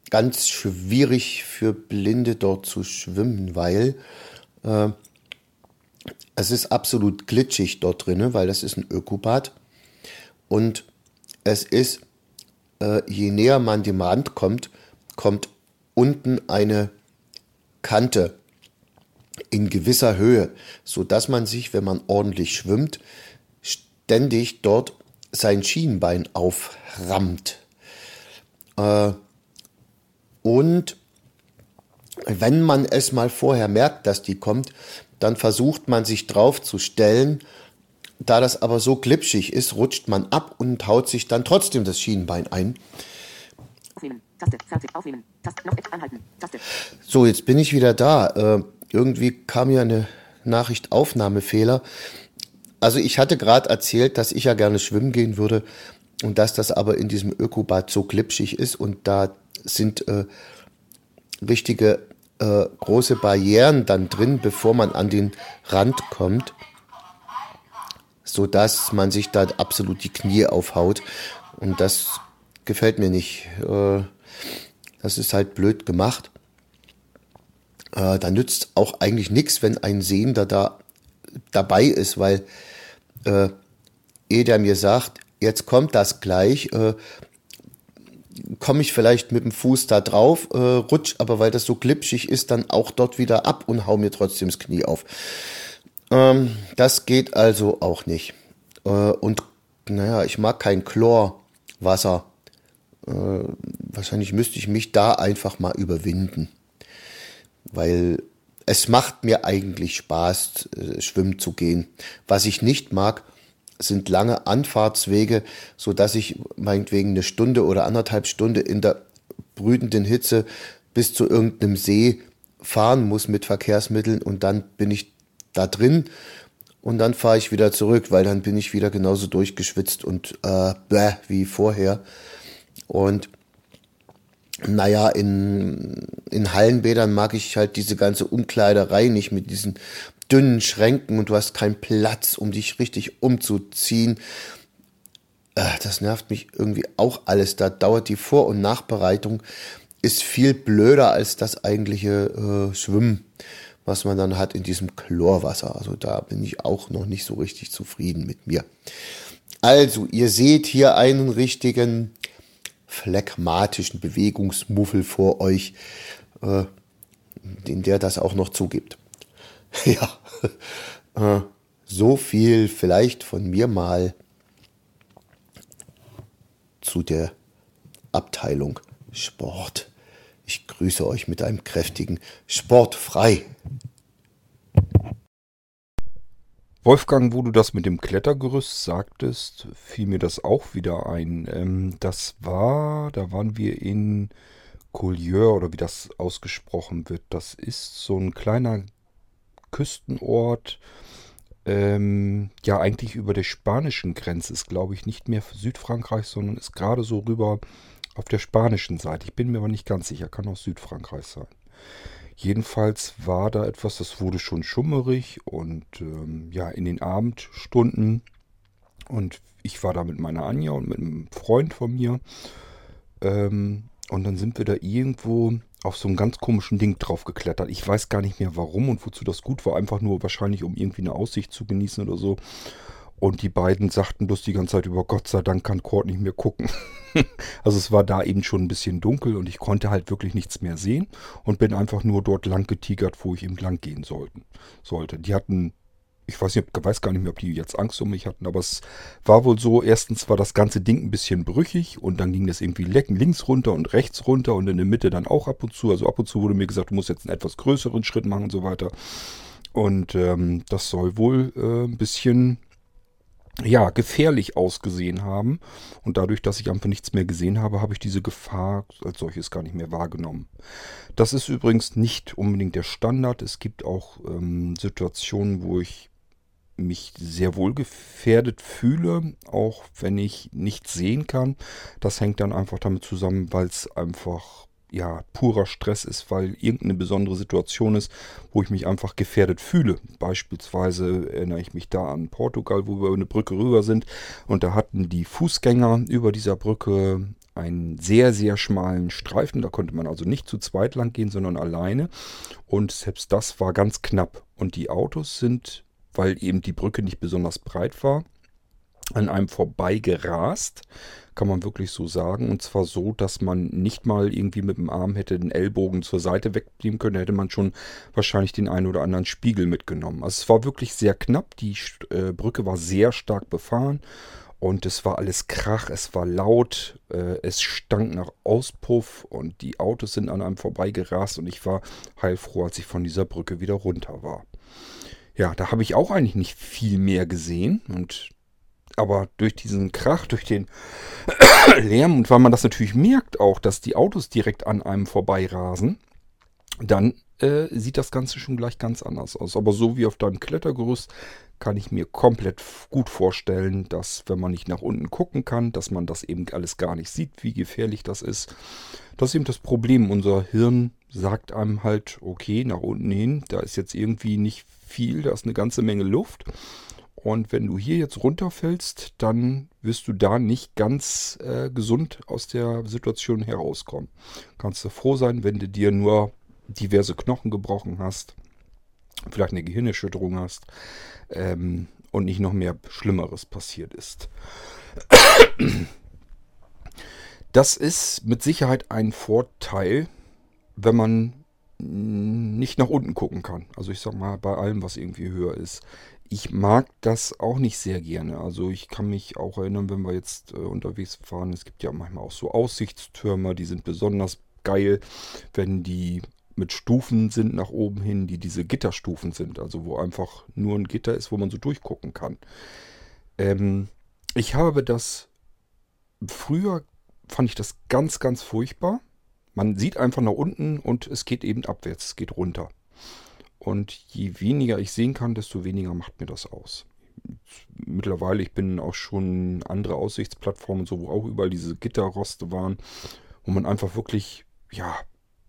ganz schwierig für Blinde dort zu schwimmen, weil äh, es ist absolut glitschig dort drin, weil das ist ein Ökobad. Und es ist, äh, je näher man dem Rand kommt, kommt unten eine Kante in gewisser Höhe, so dass man sich, wenn man ordentlich schwimmt, ständig dort sein Schienbein auframmt. Äh, und wenn man es mal vorher merkt, dass die kommt, dann versucht man sich drauf zu stellen. Da das aber so glitschig ist, rutscht man ab und haut sich dann trotzdem das Schienbein ein. Aufnehmen. Taste. Fertig. Aufnehmen. Taste. Noch anhalten. Taste. So, jetzt bin ich wieder da. Äh, irgendwie kam mir eine Nachricht Aufnahmefehler. Also ich hatte gerade erzählt, dass ich ja gerne schwimmen gehen würde und dass das aber in diesem Ökobad so glitschig ist und da sind äh, richtige äh, große Barrieren dann drin, bevor man an den Rand kommt, so dass man sich da absolut die Knie aufhaut und das gefällt mir nicht. Äh, das ist halt blöd gemacht. Äh, da nützt auch eigentlich nichts, wenn ein Sehender da dabei ist, weil äh, ehe der mir sagt, jetzt kommt das gleich, äh, komme ich vielleicht mit dem Fuß da drauf, äh, rutsch, aber weil das so glitschig ist, dann auch dort wieder ab und hau mir trotzdem das Knie auf. Ähm, das geht also auch nicht. Äh, und naja, ich mag kein Chlorwasser. Äh, wahrscheinlich müsste ich mich da einfach mal überwinden. Weil es macht mir eigentlich Spaß, äh, schwimmen zu gehen. Was ich nicht mag, sind lange Anfahrtswege, so dass ich meinetwegen eine Stunde oder anderthalb Stunde in der brütenden Hitze bis zu irgendeinem See fahren muss mit Verkehrsmitteln und dann bin ich da drin und dann fahre ich wieder zurück, weil dann bin ich wieder genauso durchgeschwitzt und äh, bäh, wie vorher. Und naja, in, in Hallenbädern mag ich halt diese ganze Umkleiderei nicht mit diesen dünnen Schränken und du hast keinen Platz, um dich richtig umzuziehen. Äh, das nervt mich irgendwie auch alles. Da dauert die Vor- und Nachbereitung ist viel blöder als das eigentliche äh, Schwimmen, was man dann hat in diesem Chlorwasser. Also da bin ich auch noch nicht so richtig zufrieden mit mir. Also, ihr seht hier einen richtigen phlegmatischen Bewegungsmuffel vor euch, äh, in der das auch noch zugibt. [LAUGHS] ja, äh, so viel vielleicht von mir mal zu der Abteilung Sport. Ich grüße euch mit einem kräftigen Sportfrei. Wolfgang, wo du das mit dem Klettergerüst sagtest, fiel mir das auch wieder ein. Ähm, das war, da waren wir in Collieur oder wie das ausgesprochen wird. Das ist so ein kleiner Küstenort. Ähm, ja, eigentlich über der spanischen Grenze ist, glaube ich, nicht mehr Südfrankreich, sondern ist gerade so rüber auf der spanischen Seite. Ich bin mir aber nicht ganz sicher, kann auch Südfrankreich sein. Jedenfalls war da etwas, das wurde schon schummerig und ähm, ja, in den Abendstunden. Und ich war da mit meiner Anja und mit einem Freund von mir. Ähm, und dann sind wir da irgendwo auf so einem ganz komischen Ding drauf geklettert. Ich weiß gar nicht mehr warum und wozu das gut war. Einfach nur wahrscheinlich, um irgendwie eine Aussicht zu genießen oder so. Und die beiden sagten bloß die ganze Zeit über, Gott sei Dank kann Kurt nicht mehr gucken. [LAUGHS] also es war da eben schon ein bisschen dunkel und ich konnte halt wirklich nichts mehr sehen und bin einfach nur dort lang getigert, wo ich eben lang gehen sollten, sollte. Die hatten ich weiß, nicht, weiß gar nicht mehr, ob die jetzt Angst um mich hatten, aber es war wohl so, erstens war das ganze Ding ein bisschen brüchig und dann ging das irgendwie lecken links runter und rechts runter und in der Mitte dann auch ab und zu. Also ab und zu wurde mir gesagt, du musst jetzt einen etwas größeren Schritt machen und so weiter. Und ähm, das soll wohl äh, ein bisschen ja, gefährlich ausgesehen haben. Und dadurch, dass ich einfach nichts mehr gesehen habe, habe ich diese Gefahr als solches gar nicht mehr wahrgenommen. Das ist übrigens nicht unbedingt der Standard. Es gibt auch ähm, Situationen, wo ich mich sehr wohl gefährdet fühle, auch wenn ich nichts sehen kann. Das hängt dann einfach damit zusammen, weil es einfach ja, purer Stress ist, weil irgendeine besondere Situation ist, wo ich mich einfach gefährdet fühle. Beispielsweise erinnere ich mich da an Portugal, wo wir über eine Brücke rüber sind und da hatten die Fußgänger über dieser Brücke einen sehr, sehr schmalen Streifen. Da konnte man also nicht zu zweit lang gehen, sondern alleine. Und selbst das war ganz knapp. Und die Autos sind, weil eben die Brücke nicht besonders breit war, an einem vorbei gerast, kann man wirklich so sagen. Und zwar so, dass man nicht mal irgendwie mit dem Arm hätte den Ellbogen zur Seite wegnehmen können. Da hätte man schon wahrscheinlich den einen oder anderen Spiegel mitgenommen. Also es war wirklich sehr knapp. Die äh, Brücke war sehr stark befahren. Und es war alles Krach, es war laut, äh, es stank nach Auspuff und die Autos sind an einem vorbeigerast und ich war heilfroh, als ich von dieser Brücke wieder runter war. Ja, da habe ich auch eigentlich nicht viel mehr gesehen und aber durch diesen Krach, durch den [COUGHS] Lärm und weil man das natürlich merkt auch, dass die Autos direkt an einem vorbeirasen, dann äh, sieht das Ganze schon gleich ganz anders aus. Aber so wie auf deinem Klettergerüst kann ich mir komplett gut vorstellen, dass wenn man nicht nach unten gucken kann, dass man das eben alles gar nicht sieht, wie gefährlich das ist. Das ist eben das Problem. Unser Hirn sagt einem halt, okay, nach unten hin, da ist jetzt irgendwie nicht viel, da ist eine ganze Menge Luft. Und wenn du hier jetzt runterfällst, dann wirst du da nicht ganz äh, gesund aus der Situation herauskommen. Kannst du froh sein, wenn du dir nur diverse Knochen gebrochen hast, vielleicht eine Gehirnerschütterung hast ähm, und nicht noch mehr Schlimmeres passiert ist. Das ist mit Sicherheit ein Vorteil, wenn man nicht nach unten gucken kann. Also ich sag mal, bei allem, was irgendwie höher ist ich mag das auch nicht sehr gerne. Also ich kann mich auch erinnern, wenn wir jetzt äh, unterwegs fahren, es gibt ja manchmal auch so Aussichtstürme, die sind besonders geil, wenn die mit Stufen sind nach oben hin, die diese Gitterstufen sind. Also wo einfach nur ein Gitter ist, wo man so durchgucken kann. Ähm, ich habe das früher fand ich das ganz, ganz furchtbar. Man sieht einfach nach unten und es geht eben abwärts, es geht runter. Und je weniger ich sehen kann, desto weniger macht mir das aus. Mittlerweile, ich bin auch schon andere Aussichtsplattformen, so wo auch überall diese Gitterroste waren, wo man einfach wirklich, ja,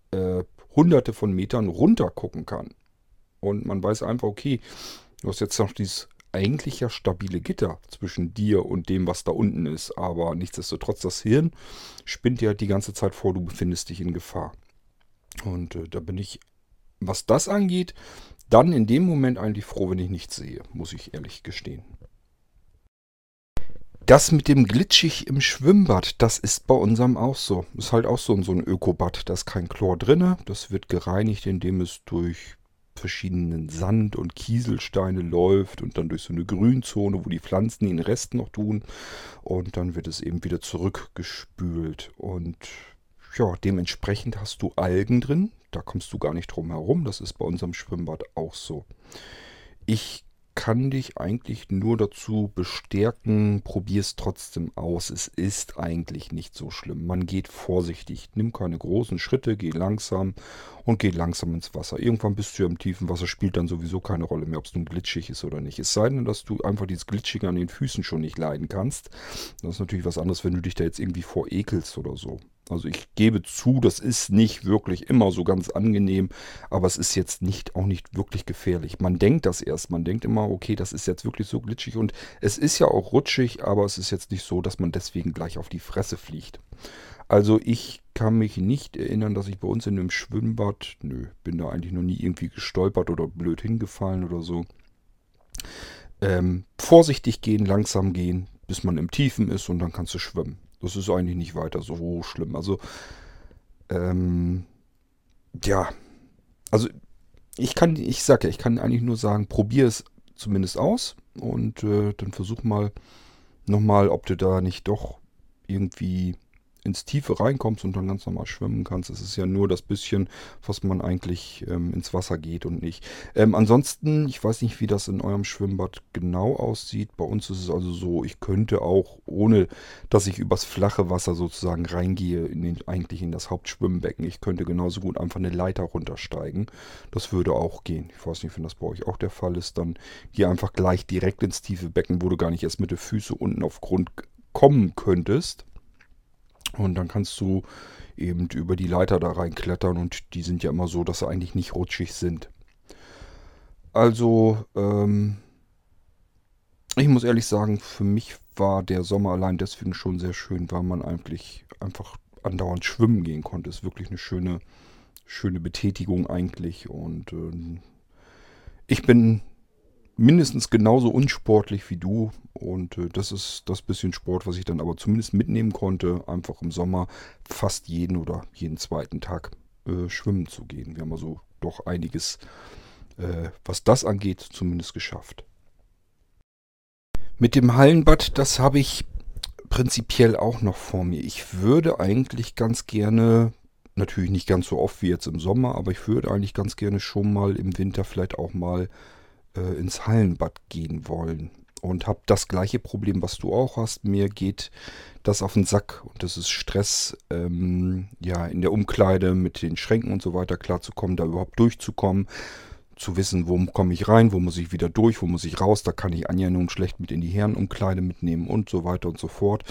äh, hunderte von Metern runter gucken kann. Und man weiß einfach, okay, du hast jetzt noch dieses eigentlich ja stabile Gitter zwischen dir und dem, was da unten ist. Aber nichtsdestotrotz, das Hirn spinnt halt die ganze Zeit vor, du befindest dich in Gefahr. Und äh, da bin ich was das angeht, dann in dem Moment eigentlich froh, wenn ich nichts sehe, muss ich ehrlich gestehen. Das mit dem Glitschig im Schwimmbad, das ist bei unserem auch so. Ist halt auch so, so ein Ökobad. Da ist kein Chlor drin. Das wird gereinigt, indem es durch verschiedenen Sand- und Kieselsteine läuft und dann durch so eine Grünzone, wo die Pflanzen den Rest noch tun. Und dann wird es eben wieder zurückgespült. Und ja, dementsprechend hast du Algen drin. Da kommst du gar nicht drum herum. Das ist bei unserem Schwimmbad auch so. Ich kann dich eigentlich nur dazu bestärken, probier es trotzdem aus. Es ist eigentlich nicht so schlimm. Man geht vorsichtig, nimm keine großen Schritte, geh langsam und geh langsam ins Wasser. Irgendwann bist du ja im tiefen Wasser, spielt dann sowieso keine Rolle mehr, ob es nun glitschig ist oder nicht. Es sei denn, dass du einfach dieses Glitschige an den Füßen schon nicht leiden kannst. Das ist natürlich was anderes, wenn du dich da jetzt irgendwie vorekelst oder so. Also ich gebe zu, das ist nicht wirklich immer so ganz angenehm, aber es ist jetzt nicht auch nicht wirklich gefährlich. Man denkt das erst, man denkt immer, okay, das ist jetzt wirklich so glitschig und es ist ja auch rutschig, aber es ist jetzt nicht so, dass man deswegen gleich auf die Fresse fliegt. Also ich kann mich nicht erinnern, dass ich bei uns in einem Schwimmbad, nö, bin da eigentlich noch nie irgendwie gestolpert oder blöd hingefallen oder so. Ähm, vorsichtig gehen, langsam gehen, bis man im Tiefen ist und dann kannst du schwimmen. Das ist eigentlich nicht weiter so schlimm. Also, ähm, ja, also ich kann, ich sage ich kann eigentlich nur sagen, probier es zumindest aus. Und äh, dann versuch mal nochmal, ob du da nicht doch irgendwie ins Tiefe reinkommst und dann ganz normal schwimmen kannst. Es ist ja nur das bisschen, was man eigentlich ähm, ins Wasser geht und nicht. Ähm, ansonsten, ich weiß nicht, wie das in eurem Schwimmbad genau aussieht. Bei uns ist es also so, ich könnte auch, ohne dass ich übers flache Wasser sozusagen reingehe, in den, eigentlich in das Hauptschwimmbecken, ich könnte genauso gut einfach eine Leiter runtersteigen. Das würde auch gehen. Ich weiß nicht, wenn das bei euch auch der Fall ist, dann geh einfach gleich direkt ins tiefe Becken, wo du gar nicht erst mit den Füßen unten auf Grund kommen könntest. Und dann kannst du eben über die Leiter da reinklettern und die sind ja immer so, dass sie eigentlich nicht rutschig sind. Also, ähm, ich muss ehrlich sagen, für mich war der Sommer allein deswegen schon sehr schön, weil man eigentlich einfach andauernd schwimmen gehen konnte. Ist wirklich eine schöne, schöne Betätigung eigentlich. Und ähm, ich bin mindestens genauso unsportlich wie du. Und äh, das ist das bisschen Sport, was ich dann aber zumindest mitnehmen konnte, einfach im Sommer fast jeden oder jeden zweiten Tag äh, schwimmen zu gehen. Wir haben also doch einiges, äh, was das angeht, zumindest geschafft. Mit dem Hallenbad, das habe ich prinzipiell auch noch vor mir. Ich würde eigentlich ganz gerne, natürlich nicht ganz so oft wie jetzt im Sommer, aber ich würde eigentlich ganz gerne schon mal im Winter vielleicht auch mal äh, ins Hallenbad gehen wollen. Und habe das gleiche Problem, was du auch hast. Mir geht das auf den Sack und das ist Stress, ähm, ja, in der Umkleide mit den Schränken und so weiter klarzukommen, da überhaupt durchzukommen, zu wissen, wo komme ich rein, wo muss ich wieder durch, wo muss ich raus, da kann ich Anja nun schlecht mit in die Herrenumkleide mitnehmen und so weiter und so fort.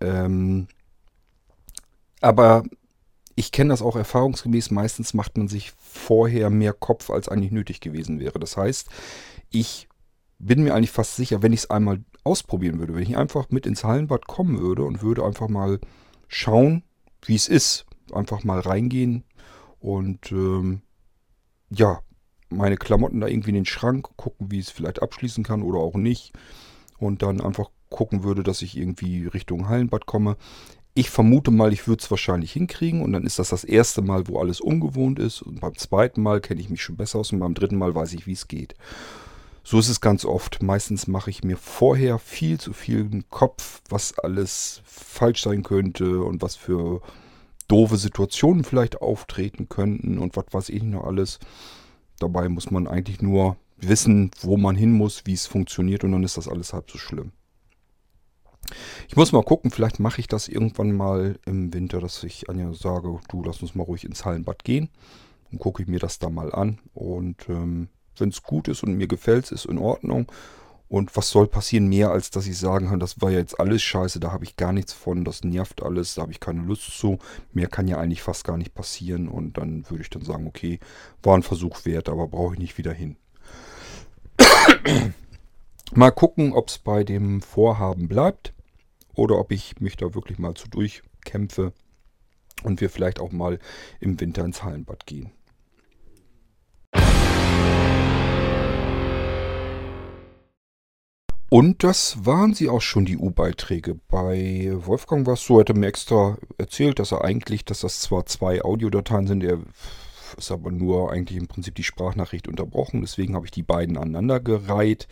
Ähm, aber ich kenne das auch erfahrungsgemäß. Meistens macht man sich vorher mehr Kopf, als eigentlich nötig gewesen wäre. Das heißt, ich bin mir eigentlich fast sicher, wenn ich es einmal ausprobieren würde, wenn ich einfach mit ins Hallenbad kommen würde und würde einfach mal schauen, wie es ist, einfach mal reingehen und ähm, ja, meine Klamotten da irgendwie in den Schrank, gucken, wie ich es vielleicht abschließen kann oder auch nicht und dann einfach gucken würde, dass ich irgendwie Richtung Hallenbad komme. Ich vermute mal, ich würde es wahrscheinlich hinkriegen und dann ist das das erste Mal, wo alles ungewohnt ist. Und beim zweiten Mal kenne ich mich schon besser aus und beim dritten Mal weiß ich, wie es geht. So ist es ganz oft. Meistens mache ich mir vorher viel zu viel im Kopf, was alles falsch sein könnte und was für doofe Situationen vielleicht auftreten könnten und was weiß ich noch alles. Dabei muss man eigentlich nur wissen, wo man hin muss, wie es funktioniert und dann ist das alles halb so schlimm. Ich muss mal gucken, vielleicht mache ich das irgendwann mal im Winter, dass ich Anja sage, du lass uns mal ruhig ins Hallenbad gehen. Und gucke ich mir das da mal an. Und ähm, wenn es gut ist und mir gefällt, ist in Ordnung. Und was soll passieren mehr, als dass ich sagen kann, das war ja jetzt alles scheiße, da habe ich gar nichts von, das nervt alles, da habe ich keine Lust zu. Mehr kann ja eigentlich fast gar nicht passieren. Und dann würde ich dann sagen, okay, war ein Versuch wert, aber brauche ich nicht wieder hin. Mal gucken, ob es bei dem Vorhaben bleibt oder ob ich mich da wirklich mal zu durchkämpfe und wir vielleicht auch mal im Winter ins Hallenbad gehen. Und das waren sie auch schon, die U-Beiträge. Bei Wolfgang war es so, er hatte mir extra erzählt, dass er eigentlich, dass das zwar zwei Audiodateien sind, er ist aber nur eigentlich im Prinzip die Sprachnachricht unterbrochen. Deswegen habe ich die beiden aneinandergereiht.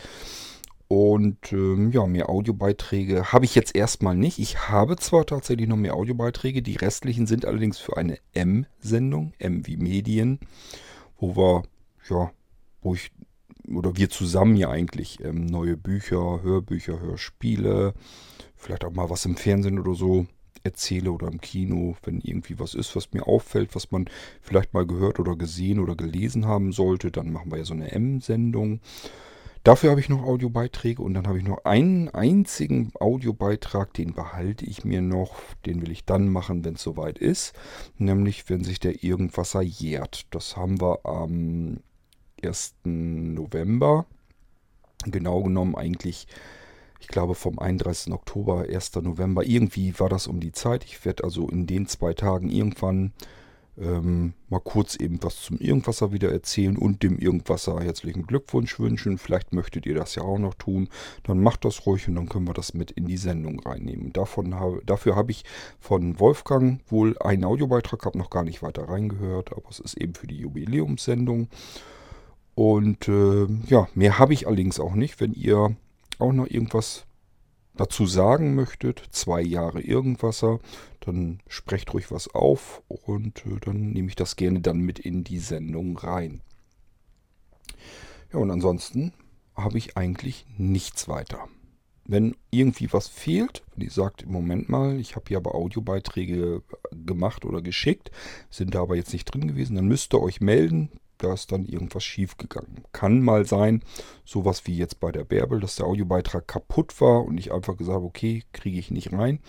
Und ähm, ja, mehr Audiobeiträge habe ich jetzt erstmal nicht. Ich habe zwar tatsächlich noch mehr Audiobeiträge, die restlichen sind allerdings für eine M-Sendung, M wie Medien, wo wir, ja, wo ich oder wir zusammen ja eigentlich ähm, neue Bücher, Hörbücher, Hörspiele, vielleicht auch mal was im Fernsehen oder so erzähle oder im Kino, wenn irgendwie was ist, was mir auffällt, was man vielleicht mal gehört oder gesehen oder gelesen haben sollte, dann machen wir ja so eine M-Sendung. Dafür habe ich noch Audiobeiträge und dann habe ich noch einen einzigen Audiobeitrag, den behalte ich mir noch. Den will ich dann machen, wenn es soweit ist. Nämlich, wenn sich der Irgendwasser jährt. Das haben wir am 1. November. Genau genommen eigentlich, ich glaube vom 31. Oktober, 1. November. Irgendwie war das um die Zeit. Ich werde also in den zwei Tagen irgendwann ähm, mal kurz eben was zum Irgendwasser wieder erzählen und dem Irgendwasser herzlichen Glückwunsch wünschen. Vielleicht möchtet ihr das ja auch noch tun. Dann macht das ruhig und dann können wir das mit in die Sendung reinnehmen. Davon habe, dafür habe ich von Wolfgang wohl einen Audiobeitrag, habe noch gar nicht weiter reingehört, aber es ist eben für die Jubiläumssendung. Und äh, ja, mehr habe ich allerdings auch nicht. Wenn ihr auch noch irgendwas dazu sagen möchtet, zwei Jahre Irgendwasser, dann sprecht ruhig was auf und äh, dann nehme ich das gerne dann mit in die Sendung rein. Ja, und ansonsten habe ich eigentlich nichts weiter. Wenn irgendwie was fehlt, wenn ihr sagt, im Moment mal, ich habe hier aber Audiobeiträge gemacht oder geschickt, sind da aber jetzt nicht drin gewesen, dann müsst ihr euch melden. Da ist dann irgendwas schief gegangen. Kann mal sein, sowas wie jetzt bei der Bärbel, dass der Audiobeitrag kaputt war und ich einfach gesagt habe, okay, kriege ich nicht rein.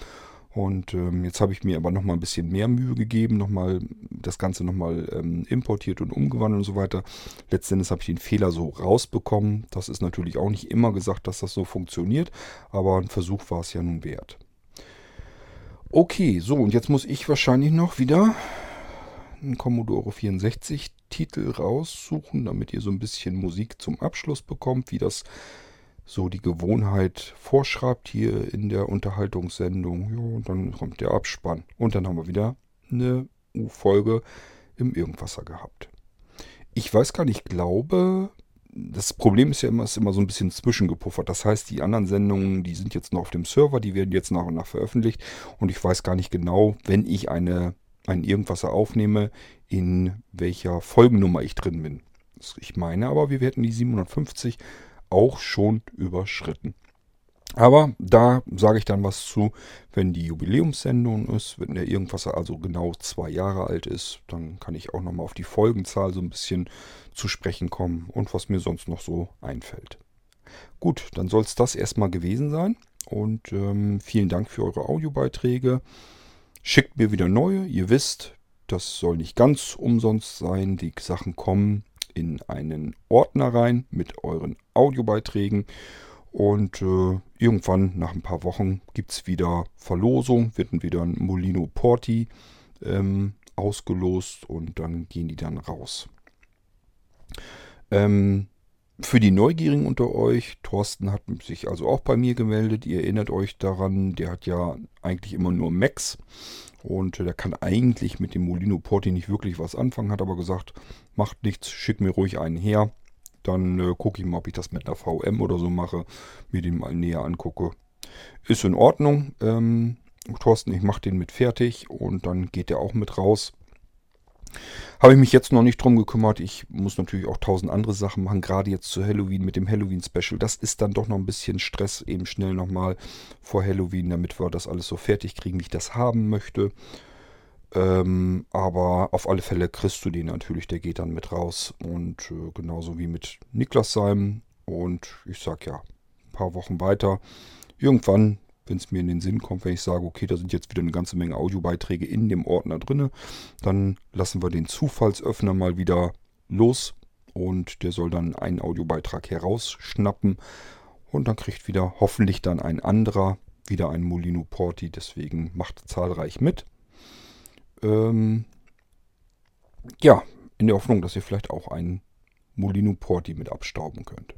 Und ähm, jetzt habe ich mir aber nochmal ein bisschen mehr Mühe gegeben, nochmal das Ganze nochmal ähm, importiert und umgewandelt und so weiter. Letztendlich habe ich den Fehler so rausbekommen. Das ist natürlich auch nicht immer gesagt, dass das so funktioniert, aber ein Versuch war es ja nun wert. Okay, so und jetzt muss ich wahrscheinlich noch wieder einen Commodore 64 Titel raussuchen, damit ihr so ein bisschen Musik zum Abschluss bekommt, wie das so die Gewohnheit vorschreibt hier in der Unterhaltungssendung. Ja, und dann kommt der Abspann. Und dann haben wir wieder eine U-Folge im Irgendwasser gehabt. Ich weiß gar nicht, glaube, das Problem ist ja immer, ist immer so ein bisschen zwischengepuffert. Das heißt, die anderen Sendungen, die sind jetzt noch auf dem Server, die werden jetzt nach und nach veröffentlicht. Und ich weiß gar nicht genau, wenn ich eine, ein Irgendwasser aufnehme, in welcher Folgennummer ich drin bin. Ich meine aber, wir werden die 750 auch schon überschritten. Aber da sage ich dann was zu, wenn die Jubiläumssendung ist, wenn der irgendwas also genau zwei Jahre alt ist, dann kann ich auch nochmal auf die Folgenzahl so ein bisschen zu sprechen kommen und was mir sonst noch so einfällt. Gut, dann soll es das erstmal gewesen sein und ähm, vielen Dank für eure Audiobeiträge. Schickt mir wieder neue, ihr wisst, das soll nicht ganz umsonst sein, die Sachen kommen in einen Ordner rein mit euren Audiobeiträgen. Und äh, irgendwann nach ein paar Wochen gibt es wieder Verlosung, wird wieder ein Molino Porti ähm, ausgelost und dann gehen die dann raus. Ähm, für die Neugierigen unter euch, Thorsten hat sich also auch bei mir gemeldet. Ihr erinnert euch daran, der hat ja eigentlich immer nur Macs. Und der kann eigentlich mit dem Molino Porti nicht wirklich was anfangen, hat aber gesagt, macht nichts, schick mir ruhig einen her. Dann äh, gucke ich mal, ob ich das mit einer VM oder so mache, mir den mal näher angucke. Ist in Ordnung. Ähm, Thorsten, ich mache den mit fertig und dann geht der auch mit raus. Habe ich mich jetzt noch nicht drum gekümmert. Ich muss natürlich auch tausend andere Sachen machen, gerade jetzt zu Halloween mit dem Halloween-Special. Das ist dann doch noch ein bisschen Stress, eben schnell nochmal vor Halloween, damit wir das alles so fertig kriegen, wie ich das haben möchte. Ähm, aber auf alle Fälle kriegst du den natürlich, der geht dann mit raus. Und äh, genauso wie mit Niklas Seim. Und ich sag ja, ein paar Wochen weiter. Irgendwann wenn es mir in den Sinn kommt, wenn ich sage, okay, da sind jetzt wieder eine ganze Menge Audiobeiträge in dem Ordner drin, dann lassen wir den Zufallsöffner mal wieder los und der soll dann einen Audiobeitrag herausschnappen und dann kriegt wieder hoffentlich dann ein anderer wieder ein Molino Porti, deswegen macht zahlreich mit. Ähm, ja, in der Hoffnung, dass ihr vielleicht auch einen Molino Porti mit abstauben könnt.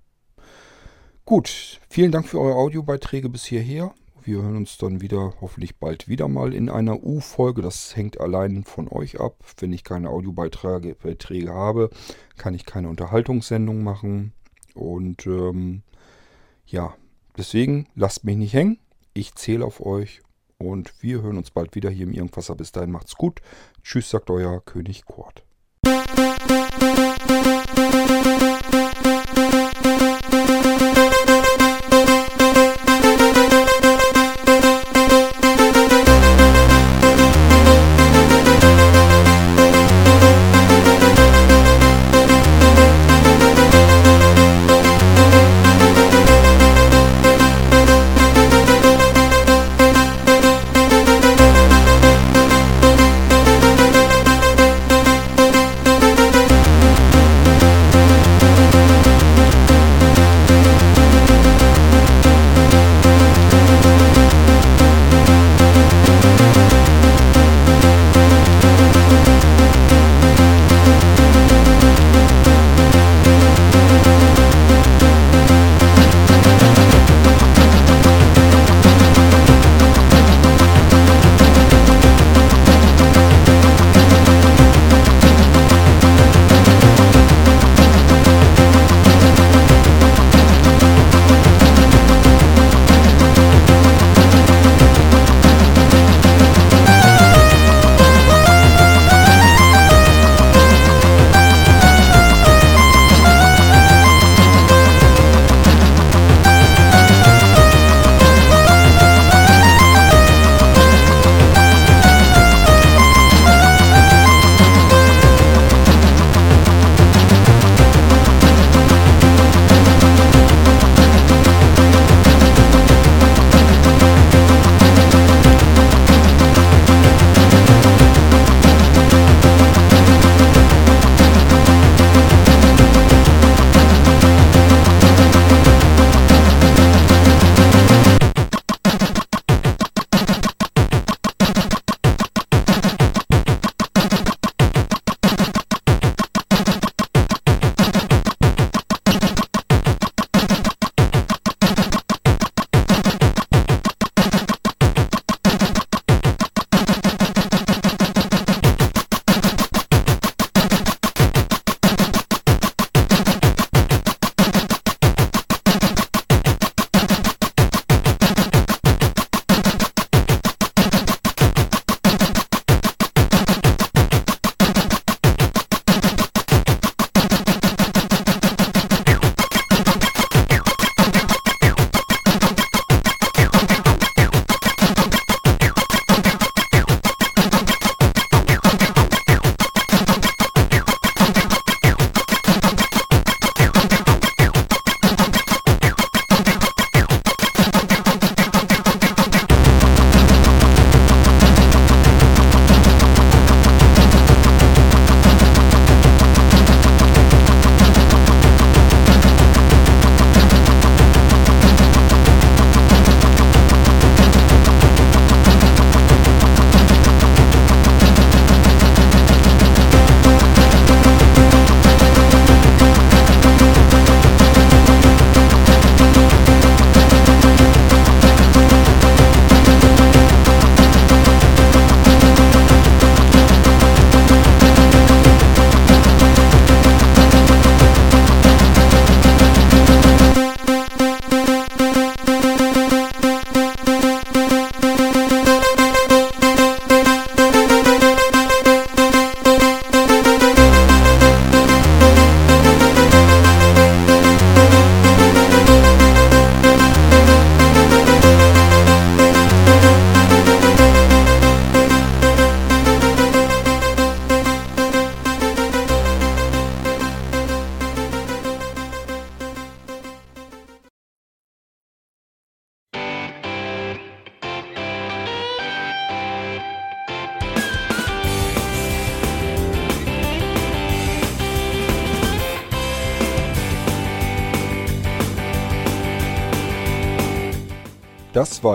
Gut, vielen Dank für eure Audiobeiträge bis hierher. Wir hören uns dann wieder, hoffentlich bald wieder mal in einer U-Folge. Das hängt allein von euch ab. Wenn ich keine Audiobeiträge habe, kann ich keine Unterhaltungssendung machen. Und ähm, ja, deswegen lasst mich nicht hängen. Ich zähle auf euch und wir hören uns bald wieder hier im Irgendwasser. Bis dahin macht's gut. Tschüss, sagt euer König Kurt.